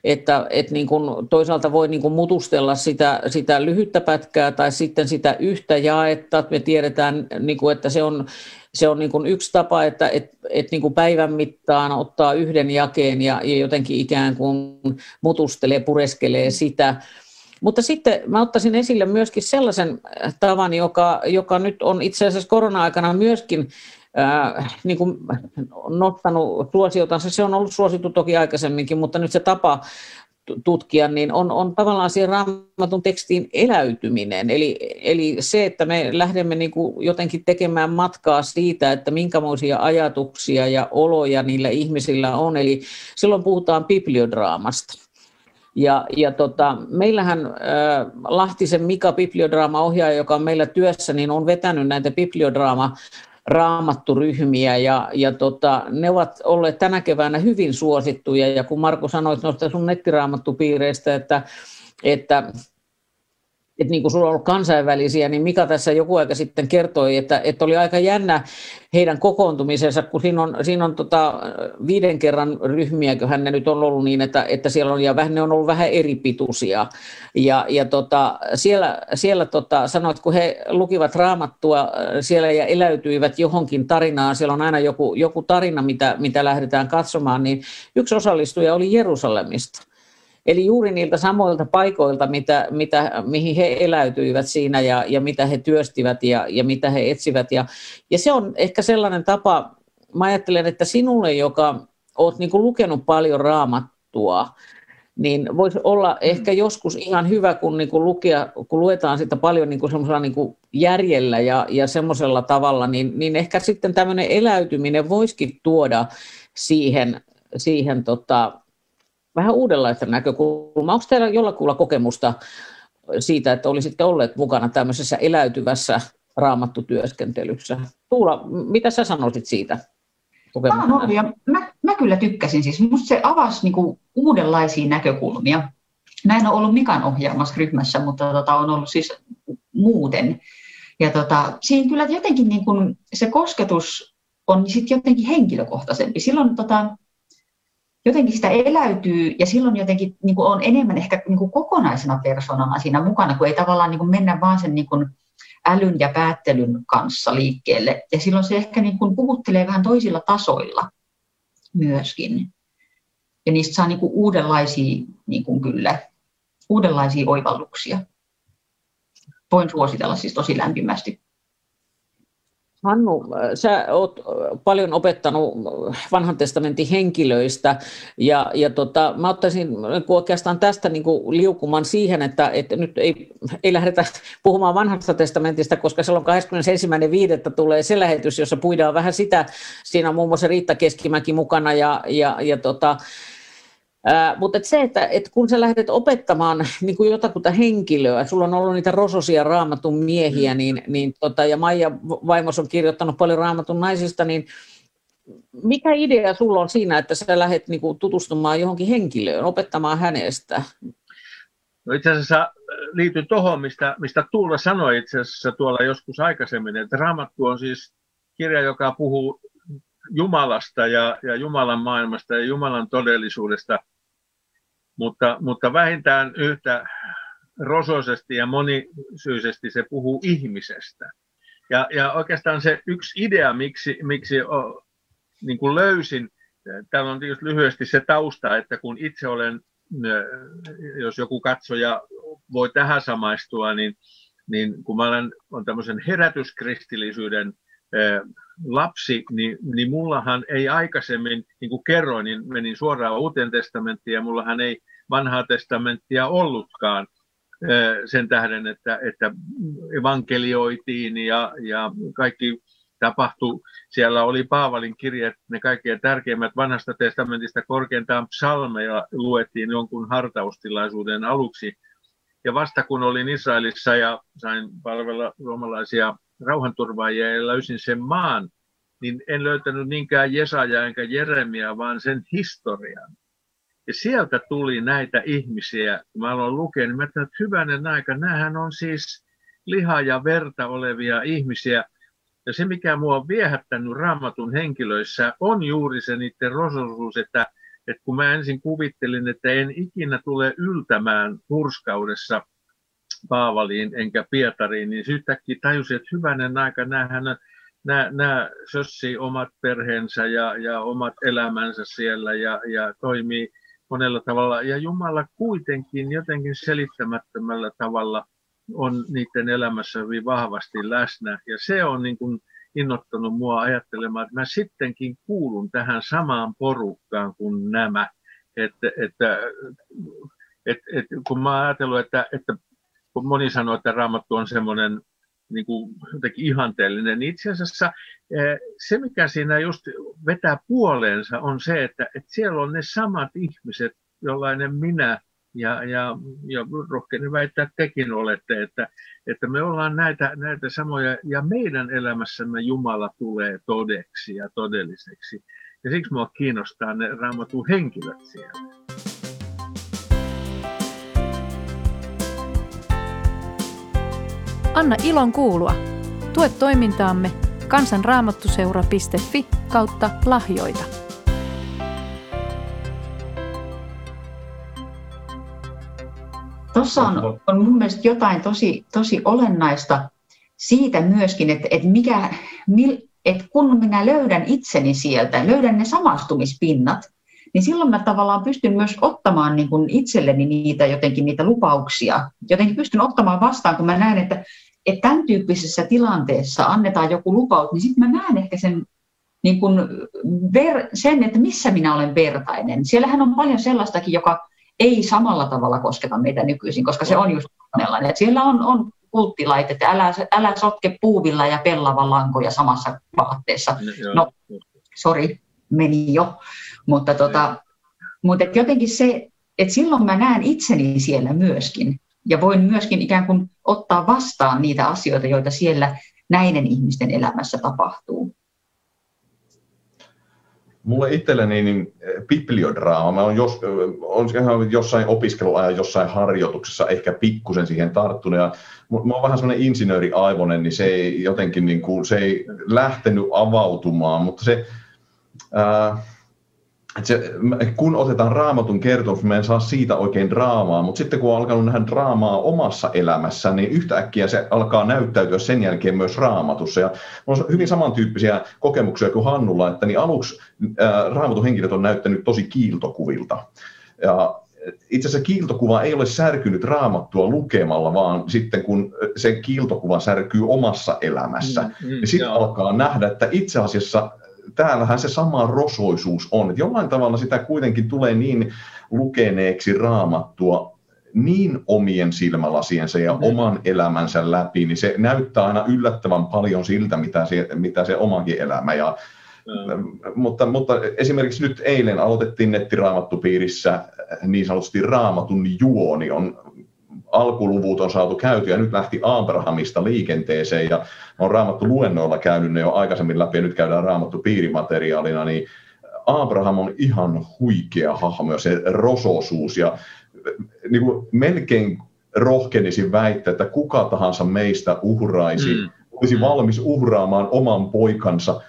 että, että niin kuin toisaalta voi niin kuin mutustella sitä, sitä lyhyttä pätkää tai sitten sitä yhtä jaetta, me tiedetään, niin kuin, että se on se on niin kuin yksi tapa, että et, et niin kuin päivän mittaan ottaa yhden jakeen ja, ja jotenkin ikään kuin mutustelee, pureskelee sitä. Mutta sitten mä ottaisin esille myöskin sellaisen tavan, joka, joka nyt on itse asiassa korona-aikana myöskin äh, niin kuin nostanut suosiotansa. Se on ollut suosittu toki aikaisemminkin, mutta nyt se tapa tutkia, niin on, on tavallaan siihen raamatun tekstiin eläytyminen. Eli, eli se, että me lähdemme niin kuin jotenkin tekemään matkaa siitä, että minkämoisia ajatuksia ja oloja niillä ihmisillä on. Eli silloin puhutaan bibliodraamasta. Ja, ja tota, meillähän äh, Lahtisen Mika bibliodraama-ohjaaja, joka on meillä työssä, niin on vetänyt näitä bibliodraama raamatturyhmiä ja, ja tota, ne ovat olleet tänä keväänä hyvin suosittuja. Ja kun Marko sanoit noista sun nettiraamattupiireistä, että, että että niin kuin sulla on ollut kansainvälisiä, niin Mika tässä joku aika sitten kertoi, että, että oli aika jännä heidän kokoontumisensa, kun siinä on, siinä on tota viiden kerran ryhmiä, hän ne nyt on ollut niin, että, että siellä on, ja vähän, ne on ollut vähän eri pituisia. Ja, ja tota, siellä, siellä tota, sanoit, kun he lukivat raamattua siellä ja eläytyivät johonkin tarinaan, siellä on aina joku, joku tarina, mitä, mitä lähdetään katsomaan, niin yksi osallistuja oli Jerusalemista. Eli juuri niiltä samoilta paikoilta, mitä, mitä, mihin he eläytyivät siinä ja, ja mitä he työstivät ja, ja mitä he etsivät. Ja, ja se on ehkä sellainen tapa, mä ajattelen, että sinulle, joka olet niin lukenut paljon raamattua, niin voisi olla ehkä joskus ihan hyvä, kun, niin kuin lukea, kun luetaan sitä paljon niin kuin niin kuin järjellä ja, ja semmoisella tavalla, niin, niin ehkä sitten tämmöinen eläytyminen voisikin tuoda siihen, siihen tota, vähän uudenlaista näkökulmaa. Onko teillä jollakulla kokemusta siitä, että olisitte olleet mukana tämmöisessä eläytyvässä raamattutyöskentelyssä? Tuula, mitä sä sanoisit siitä? Mä, ollut, ja mä, mä kyllä tykkäsin. Siis musta se avasi niinku uudenlaisia näkökulmia. Mä en ole ollut Mikan ohjaamassa ryhmässä, mutta tota, on ollut siis muuten. Ja tota, siinä kyllä jotenkin niin kun se kosketus on sit jotenkin henkilökohtaisempi. Silloin tota, jotenkin sitä eläytyy ja silloin jotenkin niin kuin on enemmän ehkä niin kuin kokonaisena persoonana siinä mukana, kun ei tavallaan niin kuin mennä vaan sen niin kuin älyn ja päättelyn kanssa liikkeelle. Ja silloin se ehkä niin kuin puhuttelee vähän toisilla tasoilla myöskin. Ja niistä saa niin kuin uudenlaisia niin kuin kyllä, uudenlaisia oivalluksia. Voin suositella siis tosi lämpimästi. Hannu, sä oot paljon opettanut vanhan testamentin henkilöistä ja, ja tota, mä ottaisin oikeastaan tästä niin kuin liukuman siihen, että, että nyt ei, ei lähdetä puhumaan vanhasta testamentista, koska silloin 21.5. tulee se lähetys, jossa puidaan vähän sitä. Siinä on muun muassa Riitta Keskimäki mukana ja, ja, ja tota, Mutta et se, että et kun sä lähdet opettamaan [laughs] niin kuin jotakuta henkilöä, sulla on ollut niitä rososia raamatun miehiä, mm. niin, niin tota, ja Maija vaimos on kirjoittanut paljon raamatun naisista, niin mikä idea sulla on siinä, että sä lähdet niin kuin, tutustumaan johonkin henkilöön, opettamaan hänestä? No itse asiassa liittyy tuohon, mistä, mistä Tuula sanoi itse asiassa tuolla joskus aikaisemmin, että Raamattu on siis kirja, joka puhuu Jumalasta ja, ja Jumalan maailmasta ja Jumalan todellisuudesta – mutta, mutta vähintään yhtä rosoisesti ja monisyisesti se puhuu ihmisestä. Ja, ja oikeastaan se yksi idea, miksi, miksi o, niin kuin löysin, täällä on tietysti lyhyesti se tausta, että kun itse olen, jos joku katsoja voi tähän samaistua, niin, niin kun mä olen on tämmöisen herätyskristillisyyden lapsi, niin, niin mullahan ei aikaisemmin, niin kuin kerroin, niin menin suoraan uuteen testamenttiin ja mullahan ei vanhaa testamenttia ollutkaan sen tähden, että, että evankelioitiin ja, ja kaikki tapahtui. Siellä oli Paavalin kirjat, ne kaikkein tärkeimmät vanhasta testamentista korkeintaan psalmeja luettiin jonkun hartaustilaisuuden aluksi. Ja vasta kun olin Israelissa ja sain palvella suomalaisia rauhanturvaajia ja löysin sen maan, niin en löytänyt niinkään Jesaja enkä Jeremia, vaan sen historian. Ja sieltä tuli näitä ihmisiä, kun mä aloin lukea, niin mä että hyvänen aika, näähän on siis liha ja verta olevia ihmisiä. Ja se, mikä mua on viehättänyt raamatun henkilöissä, on juuri se niiden rososuus, että, että kun mä ensin kuvittelin, että en ikinä tule yltämään hurskaudessa Paavaliin enkä Pietariin, niin yhtäkkiä tajusin, että hyvänen aika, näähän nämä, nämä sössii omat perheensä ja, ja omat elämänsä siellä ja, ja toimii monella tavalla. Ja Jumala kuitenkin jotenkin selittämättömällä tavalla on niiden elämässä hyvin vahvasti läsnä. Ja se on niin kuin innottanut mua ajattelemaan, että mä sittenkin kuulun tähän samaan porukkaan kuin nämä. Että, että, että, että kun mä ajatellut, että, että kun moni sanoo, että raamattu on semmoinen niin kuin jotenkin ihanteellinen, niin itse asiassa eh, se, mikä siinä just vetää puoleensa, on se, että, että siellä on ne samat ihmiset, jollainen minä ja, ja, ja rohkeinen väittää, että tekin olette, että, että me ollaan näitä, näitä samoja, ja meidän elämässämme Jumala tulee todeksi ja todelliseksi. Ja siksi minua kiinnostaa ne raamatun henkilöt siellä. Anna ilon kuulua. Tue toimintaamme kansanraamattuseura.fi kautta lahjoita. Tuossa on, on mun mielestä jotain tosi, tosi olennaista siitä myöskin, että, että, mikä, mil, että kun minä löydän itseni sieltä, löydän ne samastumispinnat, niin silloin mä tavallaan pystyn myös ottamaan niin kuin itselleni niitä jotenkin niitä lupauksia. Jotenkin pystyn ottamaan vastaan, kun mä näen, että, että tämän tyyppisessä tilanteessa annetaan joku lupaus, niin sitten mä näen ehkä sen, niin kuin ver, sen, että missä minä olen vertainen. Siellähän on paljon sellaistakin, joka ei samalla tavalla kosketa meitä nykyisin, koska se on just sellainen, että siellä on, on kulttilait, että älä, älä sotke puuvilla ja pellavan lankoja samassa vaatteessa. No, sori, meni jo. Mutta, tota, mutta jotenkin se, että silloin mä näen itseni siellä myöskin. Ja voin myöskin ikään kuin ottaa vastaan niitä asioita, joita siellä näiden ihmisten elämässä tapahtuu. Mulle itselleni niin bibliodraama, mä olen, jos, on jossain opiskeluajan, jossain harjoituksessa ehkä pikkusen siihen tarttunut. Ja mä oon vähän semmoinen insinööriaivonen, niin se ei jotenkin niin kuin, se ei lähtenyt avautumaan, mutta se, ää, se, kun otetaan raamatun kertomus, me en saa siitä oikein draamaa, mutta sitten kun on alkanut nähdä draamaa omassa elämässä, niin yhtäkkiä se alkaa näyttäytyä sen jälkeen myös raamatussa. Ja on hyvin samantyyppisiä kokemuksia kuin Hannulla, että niin aluksi ää, raamatun henkilöt on näyttänyt tosi kiiltokuvilta. Ja itse asiassa kiiltokuva ei ole särkynyt raamattua lukemalla, vaan sitten kun se kiiltokuva särkyy omassa elämässä, mm, mm, niin sitten alkaa nähdä, että itse asiassa täällähän se sama rosoisuus on. Että jollain tavalla sitä kuitenkin tulee niin lukeneeksi raamattua niin omien silmälasiensa ja mm. oman elämänsä läpi, niin se näyttää aina yllättävän paljon siltä, mitä se, mitä se omakin elämä. Ja, mm. mutta, mutta esimerkiksi nyt eilen aloitettiin nettiraamattupiirissä niin sanotusti raamatun juoni on alkuluvut on saatu käyty ja nyt lähti Abrahamista liikenteeseen ja on raamattu luennoilla käynyt ne jo aikaisemmin läpi ja nyt käydään raamattu piirimateriaalina, niin Abraham on ihan huikea hahmo ja se rososuus ja niin kuin melkein rohkenisin väittää, että kuka tahansa meistä uhraisi, mm. olisi valmis uhraamaan oman poikansa,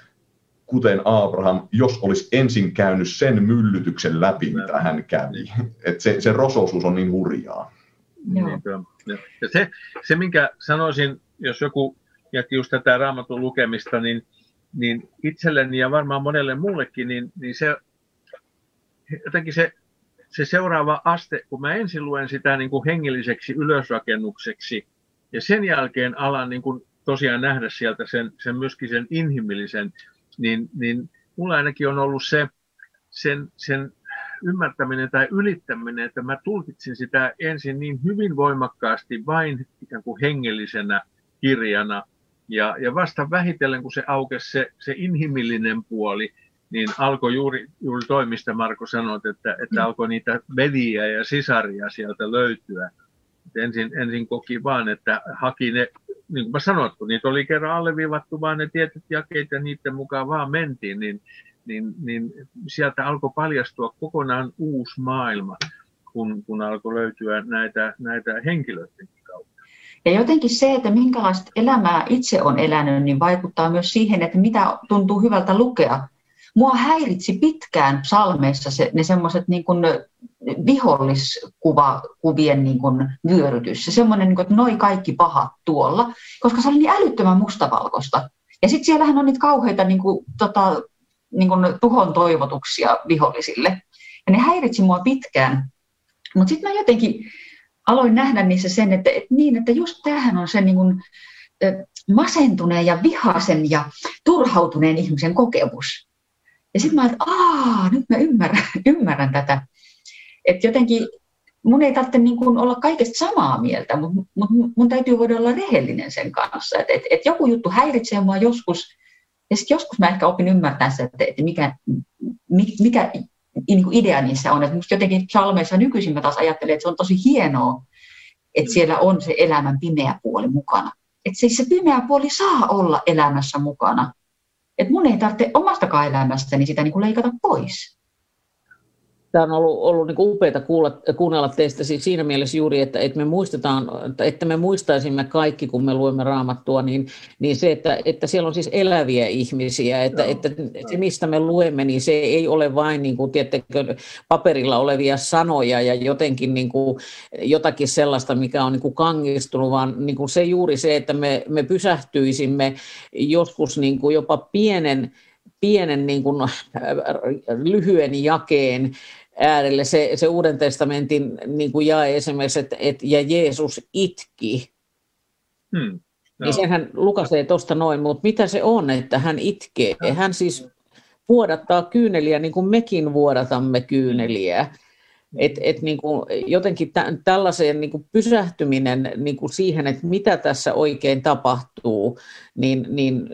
kuten Abraham, jos olisi ensin käynyt sen myllytyksen läpi, mitä hän kävi. Et se, se rososuus on niin hurjaa. Niin, ja se, se, minkä sanoisin, jos joku jätti just tätä raamatun lukemista, niin, niin itselleni ja varmaan monelle muullekin, niin, niin se jotenkin se, se seuraava aste, kun mä ensin luen sitä niin kuin hengelliseksi ylösrakennukseksi, ja sen jälkeen alan niin kuin tosiaan nähdä sieltä sen, sen myöskin sen inhimillisen, niin, niin mulla ainakin on ollut se, sen, sen ymmärtäminen tai ylittäminen, että mä tulkitsin sitä ensin niin hyvin voimakkaasti vain ikään kuin hengellisenä kirjana. Ja, ja vasta vähitellen, kun se aukesi se, se inhimillinen puoli, niin alkoi juuri, juuri toimista Marko sanoi, että, että mm. alkoi niitä veliä ja sisaria sieltä löytyä. Et ensin, ensin koki vaan, että haki ne, niin kuin mä sanoin, kun niitä oli kerran alleviivattu vaan ne tietyt jakeet ja niiden mukaan vaan mentiin, niin niin, niin sieltä alkoi paljastua kokonaan uusi maailma, kun, kun alkoi löytyä näitä, näitä henkilöiden kautta. Ja jotenkin se, että minkälaista elämää itse on elänyt, niin vaikuttaa myös siihen, että mitä tuntuu hyvältä lukea. Mua häiritsi pitkään salmeissa se, ne semmoiset niin viholliskuvien niin kuin vyörytys. Se semmoinen, niin kuin, että noi kaikki pahat tuolla, koska se oli niin älyttömän mustavalkoista. Ja sitten siellähän on niitä kauheita niin kuin, tota, niin kuin tuhon toivotuksia vihollisille. Ja ne häiritsi mua pitkään. Mutta sitten mä jotenkin aloin nähdä niissä sen, että, että, niin, että just tämähän on se niin kuin, masentuneen ja vihaisen ja turhautuneen ihmisen kokemus. Ja sitten mä ajattelin, että aah, nyt mä ymmärrän, [laughs] ymmärrän tätä. Että jotenkin mun ei tarvitse niin kuin olla kaikesta samaa mieltä, mutta mut mun täytyy voida olla rehellinen sen kanssa. Että et, et joku juttu häiritsee mua joskus, ja sitten joskus mä ehkä opin ymmärtää se, että, että mikä, mikä niin kuin idea niissä on. Että jotenkin psalmeissa nykyisin mä taas ajattelen, että se on tosi hienoa, että siellä on se elämän pimeä puoli mukana. Että siis se pimeä puoli saa olla elämässä mukana. Että mun ei tarvitse omastakaan elämästäni sitä niin kuin leikata pois tämä on ollut, ollut niin upeaa kuulla, kuunnella teistä siinä mielessä juuri, että, että me muistetaan, että me muistaisimme kaikki, kun me luemme raamattua, niin, niin se, että, että siellä on siis eläviä ihmisiä, että, Joo. että se, mistä me luemme, niin se ei ole vain niin kuin, tiettekö, paperilla olevia sanoja ja jotenkin niin kuin, jotakin sellaista, mikä on niin kuin kangistunut, vaan niin kuin se juuri se, että me, me pysähtyisimme joskus niin kuin jopa pienen pienen niin kuin, [laughs] lyhyen jakeen äärelle se, se Uuden testamentin niin kuin jae esimerkiksi, että et, ja Jeesus itki. Hmm. No. Niin senhän lukasee tuosta noin, mutta mitä se on, että hän itkee? No. Hän siis vuodattaa kyyneliä niin kuin mekin vuodatamme kyyneliä. Et, et niin kuin jotenkin tä, tällaiseen niin kuin pysähtyminen niin kuin siihen, että mitä tässä oikein tapahtuu, niin, niin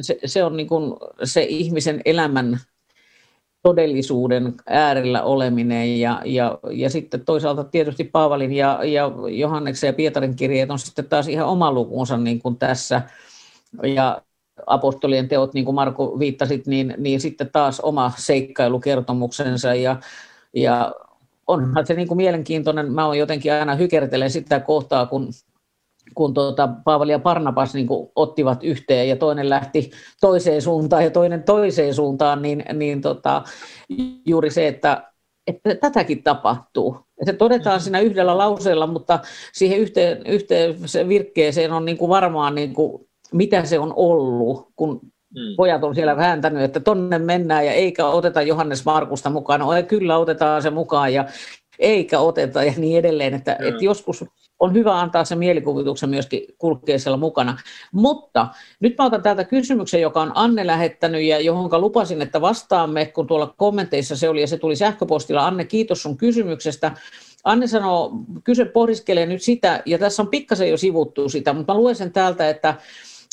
se, se on niin kuin se ihmisen elämän todellisuuden äärellä oleminen. Ja, ja, ja sitten toisaalta tietysti Paavalin ja, ja Johanneksen ja Pietarin kirjeet on sitten taas ihan oma lukunsa niin kuin tässä. Ja apostolien teot, niin kuin Marko viittasit, niin, niin sitten taas oma seikkailukertomuksensa. Ja, ja onhan se niin kuin mielenkiintoinen, mä oon jotenkin aina hykertelen sitä kohtaa, kun kun tuota, Paavali ja Parnapas niin kuin ottivat yhteen ja toinen lähti toiseen suuntaan ja toinen toiseen suuntaan, niin, niin tota, juuri se, että, että tätäkin tapahtuu. Se todetaan siinä yhdellä lauseella, mutta siihen yhteen, yhteen virkkeeseen on niin kuin varmaan, niin kuin, mitä se on ollut, kun Mm. Pojat on siellä vääntänyt, että tonne mennään ja eikä oteta Johannes Markusta mukaan. No kyllä otetaan se mukaan ja eikä oteta ja niin edelleen. Että, mm. että joskus on hyvä antaa se mielikuvituksen myöskin kulkea siellä mukana. Mutta nyt mä otan täältä kysymyksen, joka on Anne lähettänyt ja johon lupasin, että vastaamme, kun tuolla kommenteissa se oli ja se tuli sähköpostilla. Anne, kiitos sun kysymyksestä. Anne sanoo, kyse pohdiskelee nyt sitä, ja tässä on pikkasen jo sivuttu sitä, mutta mä luen sen täältä, että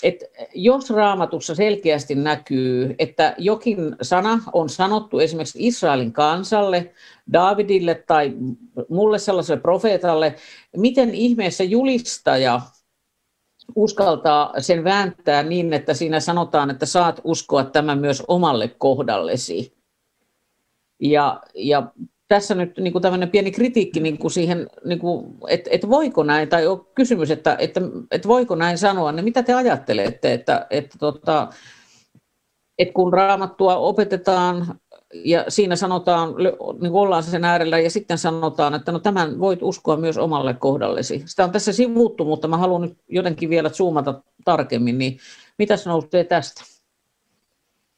että jos raamatussa selkeästi näkyy, että jokin sana on sanottu esimerkiksi Israelin kansalle, Davidille tai mulle sellaiselle profeetalle, miten ihmeessä julistaja uskaltaa sen vääntää niin, että siinä sanotaan, että saat uskoa tämän myös omalle kohdallesi. Ja, ja tässä nyt niin kuin tämmöinen pieni kritiikki niin kuin siihen, niin kuin, että, että voiko näin, tai on kysymys, että, että, että voiko näin sanoa, niin mitä te ajattelette, että, että, tota, että kun raamattua opetetaan ja siinä sanotaan, niin ollaan sen äärellä ja sitten sanotaan, että no tämän voit uskoa myös omalle kohdallesi. Sitä on tässä sivuttu, mutta mä haluan nyt jotenkin vielä zoomata tarkemmin, niin mitä nousee tästä?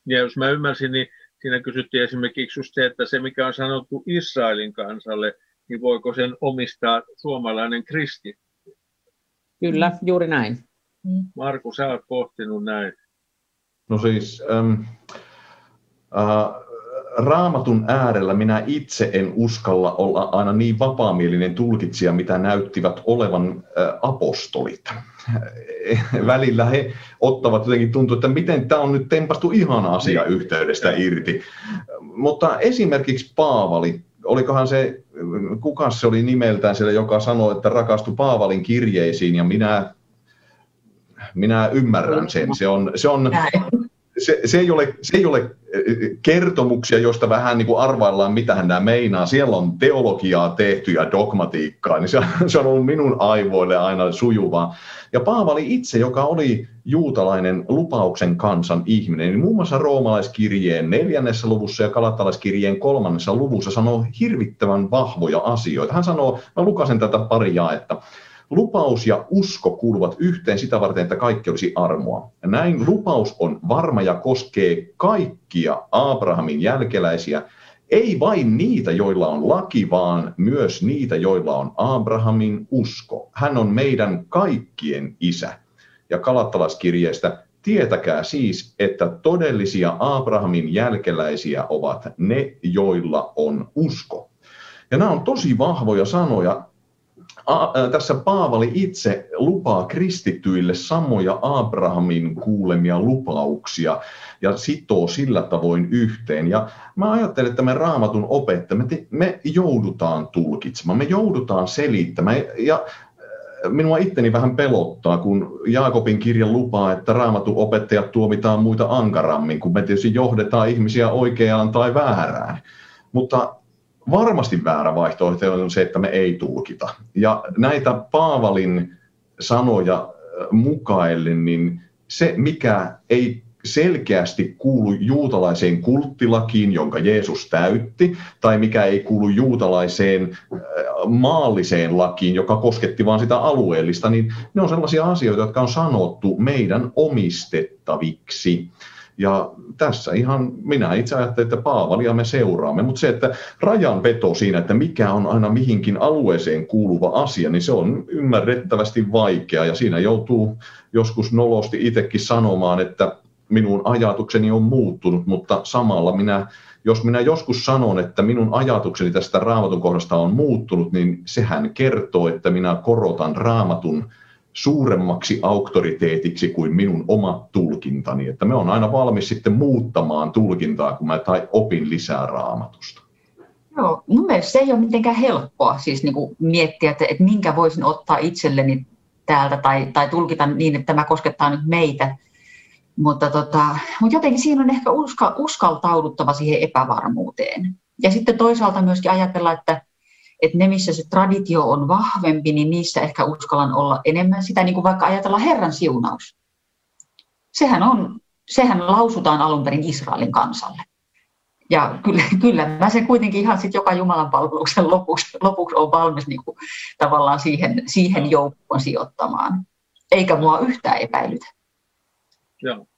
Ja jos mä ymmärsin, niin siinä kysyttiin esimerkiksi just se, että se mikä on sanottu Israelin kansalle, niin voiko sen omistaa suomalainen kristi? Kyllä, juuri näin. Marku, sä oot pohtinut näin. No siis, ähm, äh, raamatun äärellä minä itse en uskalla olla aina niin vapaamielinen tulkitsija, mitä näyttivät olevan apostolit. [laughs] Välillä he ottavat jotenkin tuntuu, että miten tämä on nyt tempastu ihan asia niin. yhteydestä irti. Mutta esimerkiksi Paavali, olikohan se, kuka se oli nimeltään siellä, joka sanoi, että rakastui Paavalin kirjeisiin ja minä, minä ymmärrän sen. Se on, se on, se, se, ei ole, se ei ole kertomuksia, joista vähän niin kuin arvaillaan, mitä nämä meinaa. Siellä on teologiaa tehty ja dogmatiikkaa, niin se, se on ollut minun aivoille aina sujuvaa. Ja Paavali itse, joka oli juutalainen lupauksen kansan ihminen, niin muun muassa roomalaiskirjeen neljännessä luvussa ja kalattalaiskirjeen kolmannessa luvussa sanoo hirvittävän vahvoja asioita. Hän sanoo, mä lukasen tätä pari jaetta. Lupaus ja usko kuuluvat yhteen sitä varten, että kaikki olisi armoa. Näin lupaus on varma ja koskee kaikkia Abrahamin jälkeläisiä, ei vain niitä, joilla on laki, vaan myös niitä, joilla on Abrahamin usko. Hän on meidän kaikkien isä. Ja kalattalaiskirjeestä tietäkää siis, että todellisia Abrahamin jälkeläisiä ovat ne, joilla on usko. Ja nämä on tosi vahvoja sanoja, tässä Paavali itse lupaa kristityille samoja Abrahamin kuulemia lupauksia ja sitoo sillä tavoin yhteen. Ja mä ajattelen, että me raamatun opetta, me, me joudutaan tulkitsemaan, me joudutaan selittämään. Ja minua itteni vähän pelottaa, kun Jaakobin kirja lupaa, että raamatun opettajat tuomitaan muita ankarammin, kun me tietysti johdetaan ihmisiä oikeaan tai väärään. Mutta varmasti väärä vaihtoehto on se, että me ei tulkita. Ja näitä Paavalin sanoja mukaillen, niin se, mikä ei selkeästi kuulu juutalaiseen kulttilakiin, jonka Jeesus täytti, tai mikä ei kuulu juutalaiseen maalliseen lakiin, joka kosketti vain sitä alueellista, niin ne on sellaisia asioita, jotka on sanottu meidän omistettaviksi. Ja tässä ihan minä itse ajattelen, että Paavalia me seuraamme, mutta se, että rajanveto siinä, että mikä on aina mihinkin alueeseen kuuluva asia, niin se on ymmärrettävästi vaikea. Ja siinä joutuu joskus nolosti itsekin sanomaan, että minun ajatukseni on muuttunut, mutta samalla minä, jos minä joskus sanon, että minun ajatukseni tästä raamatun kohdasta on muuttunut, niin sehän kertoo, että minä korotan raamatun suuremmaksi auktoriteetiksi kuin minun oma tulkintani. Että me on aina valmis sitten muuttamaan tulkintaa, kun mä tai opin lisää raamatusta. Joo, mun mielestä se ei ole mitenkään helppoa siis niin kuin miettiä, että, että minkä voisin ottaa itselleni täältä tai, tai tulkita niin, että tämä koskettaa nyt meitä. Mutta, tota, mutta jotenkin siinä on ehkä uska, uskaltauduttava siihen epävarmuuteen. Ja sitten toisaalta myöskin ajatella, että, että ne, missä se traditio on vahvempi, niin niissä ehkä uskallan olla enemmän sitä, niin kuin vaikka ajatella Herran siunaus. Sehän, on, sehän lausutaan alun perin Israelin kansalle. Ja kyllä, kyllä mä sen kuitenkin ihan sit joka Jumalan palveluksen lopuksi, lopuksi on valmis niin kuin, tavallaan siihen, siihen joukkoon sijoittamaan. Eikä mua yhtään epäilytä.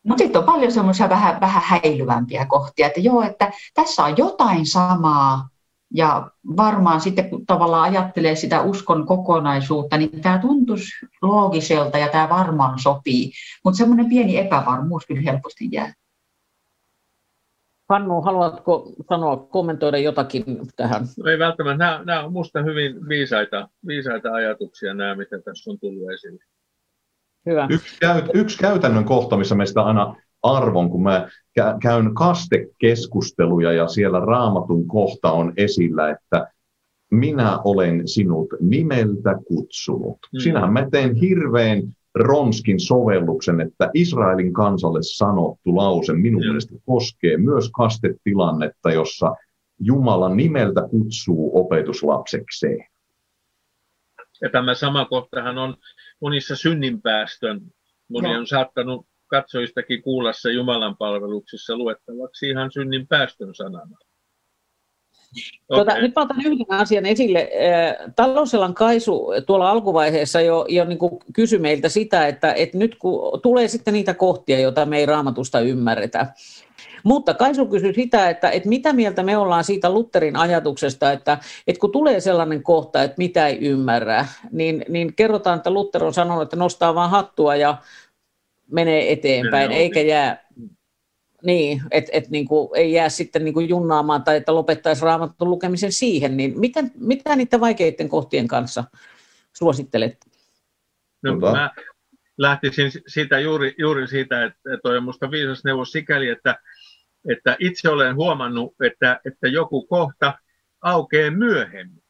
Mutta sitten on paljon semmoisia vähän, vähän häilyvämpiä kohtia, että joo, että tässä on jotain samaa, ja varmaan sitten kun tavallaan ajattelee sitä uskon kokonaisuutta, niin tämä tuntuisi loogiselta ja tämä varmaan sopii, mutta semmoinen pieni epävarmuus kyllä helposti jää. Hannu, haluatko sanoa, kommentoida jotakin tähän? No ei välttämättä. Nämä, nämä on minusta hyvin viisaita, viisaita ajatuksia, nämä, mitä tässä on tullut esille. Hyvä. Yksi, käyt, yksi käytännön kohta, missä meistä aina arvon, kun mä käyn kastekeskusteluja ja siellä raamatun kohta on esillä, että minä olen sinut nimeltä kutsunut. Mm. Sinähän mä teen hirveän ronskin sovelluksen, että Israelin kansalle sanottu lause minun mm. mielestä koskee myös kastetilannetta, jossa Jumala nimeltä kutsuu opetuslapsekseen. Ja tämä sama kohtahan on monissa synninpäästön. Moni on saattanut katsojistakin kuulla se Jumalan palveluksessa luettavaksi ihan synnin päästön sanana. Okay. Nyt mä otan yhden asian esille. Talouselan Kaisu tuolla alkuvaiheessa jo, jo niin kuin kysyi meiltä sitä, että, että nyt kun tulee sitten niitä kohtia, joita me ei raamatusta ymmärretä. Mutta Kaisu kysyi sitä, että, että mitä mieltä me ollaan siitä Lutterin ajatuksesta, että, että kun tulee sellainen kohta, että mitä ei ymmärrä, niin, niin kerrotaan, että Luther on sanonut, että nostaa vaan hattua ja menee eteenpäin, eikä jää, niin, että et niinku, ei jää sitten niinku junnaamaan tai että lopettaisi raamatun lukemisen siihen, niin mitä, mitä niiden vaikeiden kohtien kanssa suosittelet? No, mä lähtisin siitä juuri, juuri siitä, että toi on minusta viisas neuvos sikäli, että, että itse olen huomannut, että, että joku kohta aukeaa myöhemmin.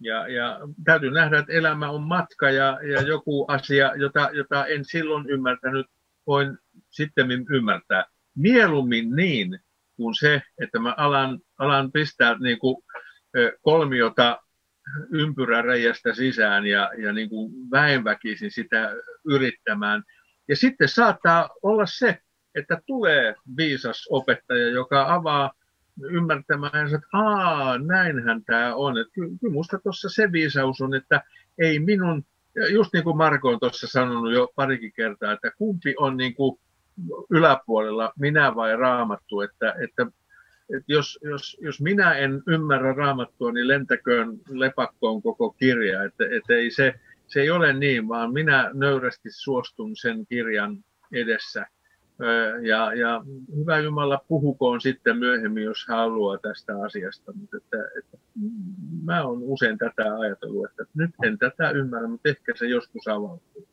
Ja, ja täytyy nähdä, että elämä on matka ja, ja joku asia, jota, jota en silloin ymmärtänyt, voin sitten ymmärtää. Mieluummin niin kuin se, että mä alan, alan pistää niin kuin kolmiota ympyräreiästä sisään ja, ja niin kuin väenväkisin sitä yrittämään. Ja sitten saattaa olla se, että tulee viisas opettaja, joka avaa ymmärtämään, että aa, näinhän tämä on. Että kyllä minusta tuossa se viisaus on, että ei minun just niin kuin Marko on tuossa sanonut jo parikin kertaa, että kumpi on niin kuin yläpuolella, minä vai raamattu, että, että, että jos, jos, jos minä en ymmärrä raamattua, niin lentäköön lepakkoon koko kirja, että, että ei se, se ei ole niin, vaan minä nöyrästi suostun sen kirjan edessä Ja, ja hyvä Jumala puhukoon sitten myöhemmin, jos haluaa tästä asiasta. Mutta että, että mä olen usein tätä ajatellut, että nyt en tätä ymmärrä, mutta ehkä se joskus avautuu.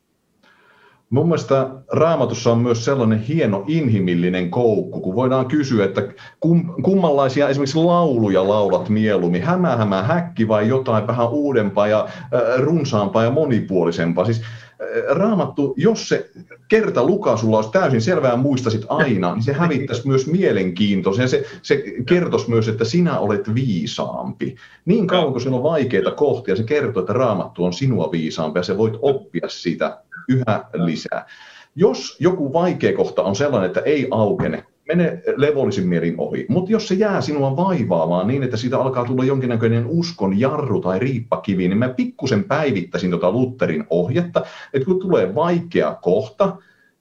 Mun mielestä raamatussa on myös sellainen hieno inhimillinen koukku, kun voidaan kysyä, että kum, kummanlaisia esimerkiksi lauluja laulat mieluummin, hämä, hämä, häkki vai jotain vähän uudempaa ja äh, runsaampaa ja monipuolisempaa. Siis raamattu, jos se kerta lukaa sulla olisi täysin selvää muistasit aina, niin se hävittäisi myös mielenkiintoisen. Se, se kertoisi myös, että sinä olet viisaampi. Niin kauan kuin siinä on vaikeita kohtia, se kertoo, että raamattu on sinua viisaampi ja se voit oppia sitä yhä lisää. Jos joku vaikea kohta on sellainen, että ei aukene, mene levollisin mielin ohi. Mutta jos se jää sinua vaivaamaan niin, että siitä alkaa tulla jonkinnäköinen uskon jarru tai riippakivi, niin mä pikkusen päivittäisin tuota Lutterin ohjetta, että kun tulee vaikea kohta,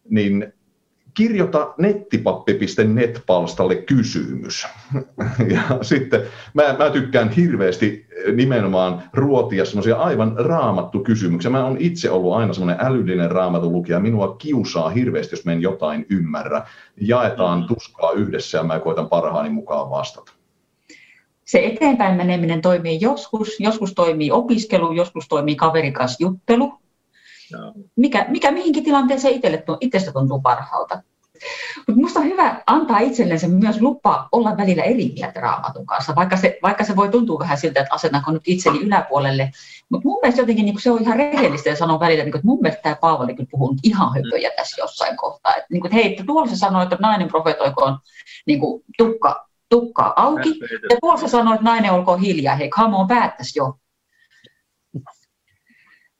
niin kirjoita nettipappi.net-palstalle kysymys. [laughs] Ja sitten mä, mä tykkään hirveästi nimenomaan ruotia semmoisia aivan raamattu kysymyksiä. Mä oon itse ollut aina semmoinen älyllinen raamatun lukija. Minua kiusaa hirveästi, jos mä en jotain ymmärrä. Jaetaan mm. tuskaa yhdessä ja mä koitan parhaani mukaan vastata. Se eteenpäin meneminen toimii joskus, joskus toimii opiskelu, joskus toimii kaverikas juttelu, mikä, mikä mihinkin tilanteeseen itselle, itsestä tuntuu parhaalta. Mutta minusta on hyvä antaa itsellensä myös lupa olla välillä eri mieltä raamatun kanssa, vaikka se, vaikka se voi tuntua vähän siltä, että asetanko nyt itseni yläpuolelle. Mutta mun mielestä jotenkin niin se on ihan rehellistä ja sanon välillä, niin kuin, että mun mielestä tämä Paavali kyllä puhuu ihan höpöjä tässä jossain kohtaa. Että, niin että hei, että tuolla se sanoi, että nainen profetoikoon niin tukka, tukka auki, ja tuolla se sanoi, että nainen olkoon hiljaa. Hei, come on, päättäisi jo.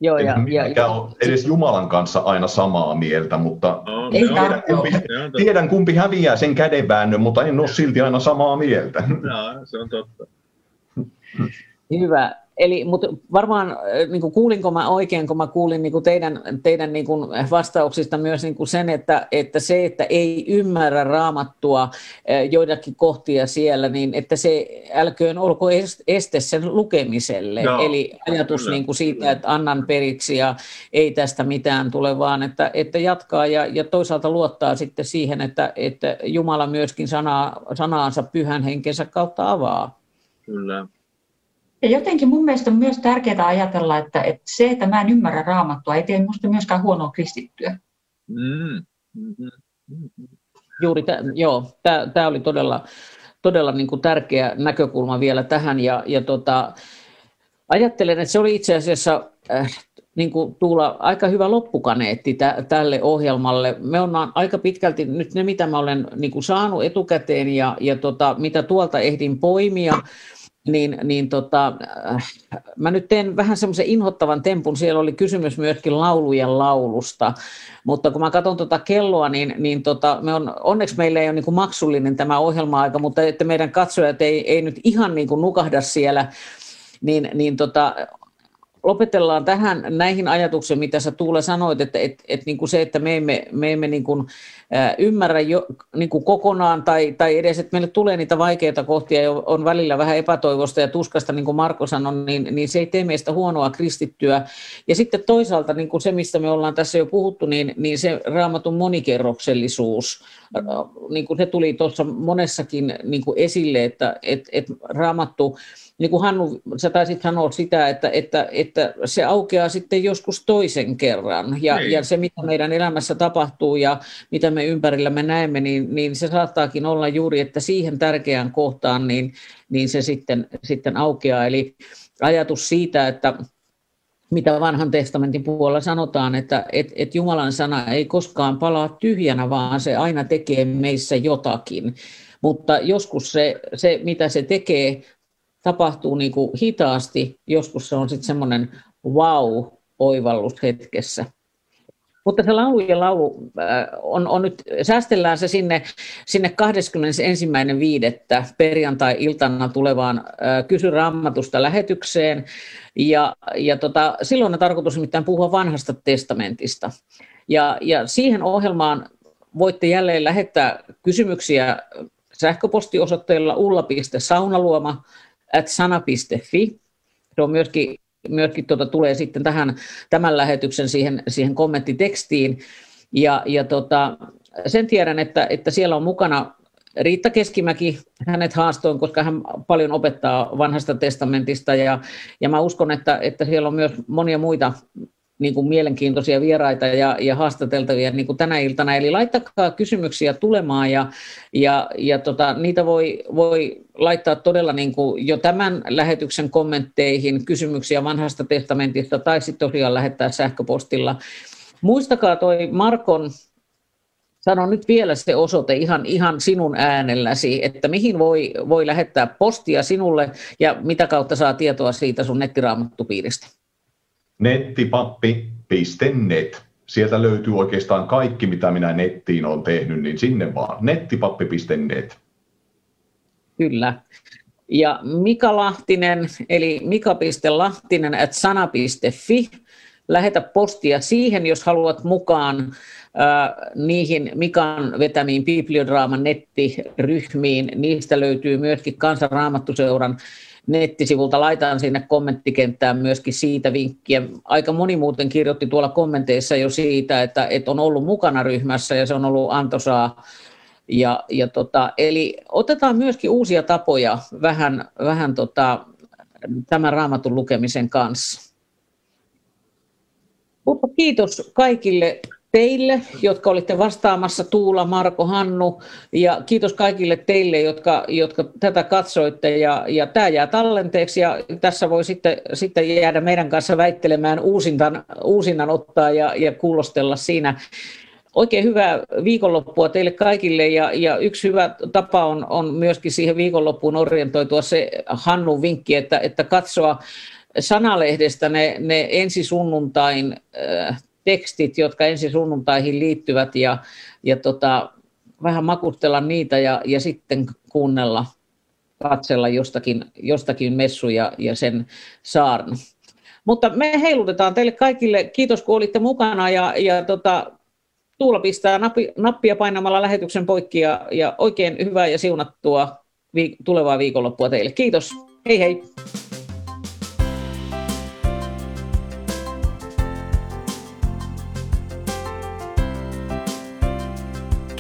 Joo, ja, ja, ja, ole edes Jumalan kanssa aina samaa mieltä, mutta no, ei tiedän, kumpi, tiedän kumpi häviää sen kädenväännön, mutta en ole silti aina samaa mieltä. Joo, se on totta. Hyvä. Eli, mutta varmaan äh, niin kuin kuulinko mä oikein, kun mä kuulin niin kuin teidän, teidän niin kuin vastauksista myös niin kuin sen, että, että se, että ei ymmärrä raamattua äh, joidakin kohtia siellä, niin että se älköön olko este sen lukemiselle. No, Eli ajatus kyllä, niin kuin siitä, että annan periksi ja ei tästä mitään tule, vaan että, että jatkaa ja, ja toisaalta luottaa sitten siihen, että, että Jumala myöskin sanaa, sanaansa pyhän henkensä kautta avaa. Kyllä. Ja jotenkin mun mielestä on myös tärkeää ajatella, että, että se, että mä en ymmärrä raamattua, ei tee minusta myöskään huonoa kristittyä. Mm. Mm-hmm. Mm-hmm. Juuri, t- joo, tämä oli todella, todella niin kuin tärkeä näkökulma vielä tähän. Ja, ja tota, ajattelen, että se oli itse asiassa äh, niin kuin Tuula, aika hyvä loppukaneetti tä, tälle ohjelmalle. Me ollaan aika pitkälti nyt ne, mitä mä olen niin kuin saanut etukäteen ja, ja tota, mitä tuolta ehdin poimia, niin, niin tota, äh, mä nyt teen vähän semmoisen inhottavan tempun, siellä oli kysymys myöskin laulujen laulusta, mutta kun mä katson tuota kelloa, niin, niin tota, me on, onneksi meillä ei ole niin kuin maksullinen tämä ohjelma-aika, mutta että meidän katsojat ei, ei nyt ihan niin kuin nukahda siellä, niin, niin tota, lopetellaan tähän näihin ajatuksiin, mitä sä Tuule sanoit, että et, et niin kuin se, että me emme, me emme niin kuin, ä, ymmärrä jo, niin kuin kokonaan tai, tai edes, että meille tulee niitä vaikeita kohtia ja on välillä vähän epätoivosta ja tuskasta, niin kuin Marko sanoi, niin, niin se ei tee meistä huonoa kristittyä. Ja sitten toisaalta niin kuin se, mistä me ollaan tässä jo puhuttu, niin, niin se raamatun monikerroksellisuus, niin kuin se tuli tuossa monessakin niin kuin esille, että et, et raamattu niin kuin Hannu, sä taisit sanoa sitä, että, että, että se aukeaa sitten joskus toisen kerran. Ja, niin. ja se, mitä meidän elämässä tapahtuu ja mitä me ympärillämme näemme, niin, niin se saattaakin olla juuri, että siihen tärkeään kohtaan niin, niin se sitten, sitten aukeaa. Eli ajatus siitä, että mitä vanhan testamentin puolella sanotaan, että et, et Jumalan sana ei koskaan palaa tyhjänä, vaan se aina tekee meissä jotakin. Mutta joskus se, se mitä se tekee, tapahtuu niin kuin hitaasti, joskus se on sitten semmoinen wow-oivallus hetkessä. Mutta se laulu ja laulu äh, on, on nyt, säästellään se sinne, sinne 21.5. perjantai-iltana tulevaan äh, Kysy Rammatusta lähetykseen. Ja, ja tota, silloin on tarkoitus nimittäin puhua vanhasta testamentista. Ja, ja siihen ohjelmaan voitte jälleen lähettää kysymyksiä sähköpostiosoitteella ulla.saunaluoma at sana.fi. Se on myöskin, myöskin tuota, tulee sitten tähän, tämän lähetyksen siihen, siihen kommenttitekstiin. Ja, ja tota, sen tiedän, että, että siellä on mukana Riitta Keskimäki, hänet haastoin, koska hän paljon opettaa vanhasta testamentista ja, ja mä uskon, että, että siellä on myös monia muita niin kuin mielenkiintoisia vieraita ja, ja haastateltavia niin kuin tänä iltana. Eli laittakaa kysymyksiä tulemaan ja, ja, ja tota, niitä voi, voi laittaa todella niin kuin jo tämän lähetyksen kommentteihin kysymyksiä vanhasta testamentista tai sitten tosiaan lähettää sähköpostilla. Muistakaa toi Markon Sano nyt vielä se osoite ihan, ihan sinun äänelläsi, että mihin voi, voi lähettää postia sinulle ja mitä kautta saa tietoa siitä sun nettiraamattupiiristä. Nettipappi.net. Sieltä löytyy oikeastaan kaikki, mitä minä nettiin olen tehnyt, niin sinne vaan. Nettipappi.net. Kyllä. Ja Mika Lahtinen, eli mika.lahtinen at sana.fi. Lähetä postia siihen, jos haluat mukaan niihin Mikan vetämiin bibliodraaman nettiryhmiin. Niistä löytyy myöskin Kansanraamattuseuran nettisivulta. Laitan sinne kommenttikenttään myöskin siitä vinkkiä. Aika moni muuten kirjoitti tuolla kommenteissa jo siitä, että, että on ollut mukana ryhmässä ja se on ollut antoisaa. Ja, ja tota, eli otetaan myöskin uusia tapoja vähän, vähän tota, tämän raamatun lukemisen kanssa. Mutta kiitos kaikille teille, jotka olitte vastaamassa, Tuula, Marko, Hannu, ja kiitos kaikille teille, jotka, jotka tätä katsoitte, ja, ja tämä jää tallenteeksi, ja tässä voi sitten, sitten jäädä meidän kanssa väittelemään uusintan, uusinnan ottaa ja, ja kuulostella siinä. Oikein hyvää viikonloppua teille kaikille, ja, ja yksi hyvä tapa on, on myöskin siihen viikonloppuun orientoitua se Hannun vinkki, että, että katsoa sanalehdestä ne, ne ensi sunnuntain äh, tekstit, jotka ensi sunnuntaihin liittyvät ja, ja tota, vähän makustella niitä ja, ja sitten kuunnella, katsella jostakin, jostakin messuja ja sen saarna. Mutta me heilutetaan teille kaikille. Kiitos kun olitte mukana ja, ja tota, Tuula pistää nappi, nappia painamalla lähetyksen poikki ja, ja oikein hyvää ja siunattua viik- tulevaa viikonloppua teille. Kiitos. Hei hei.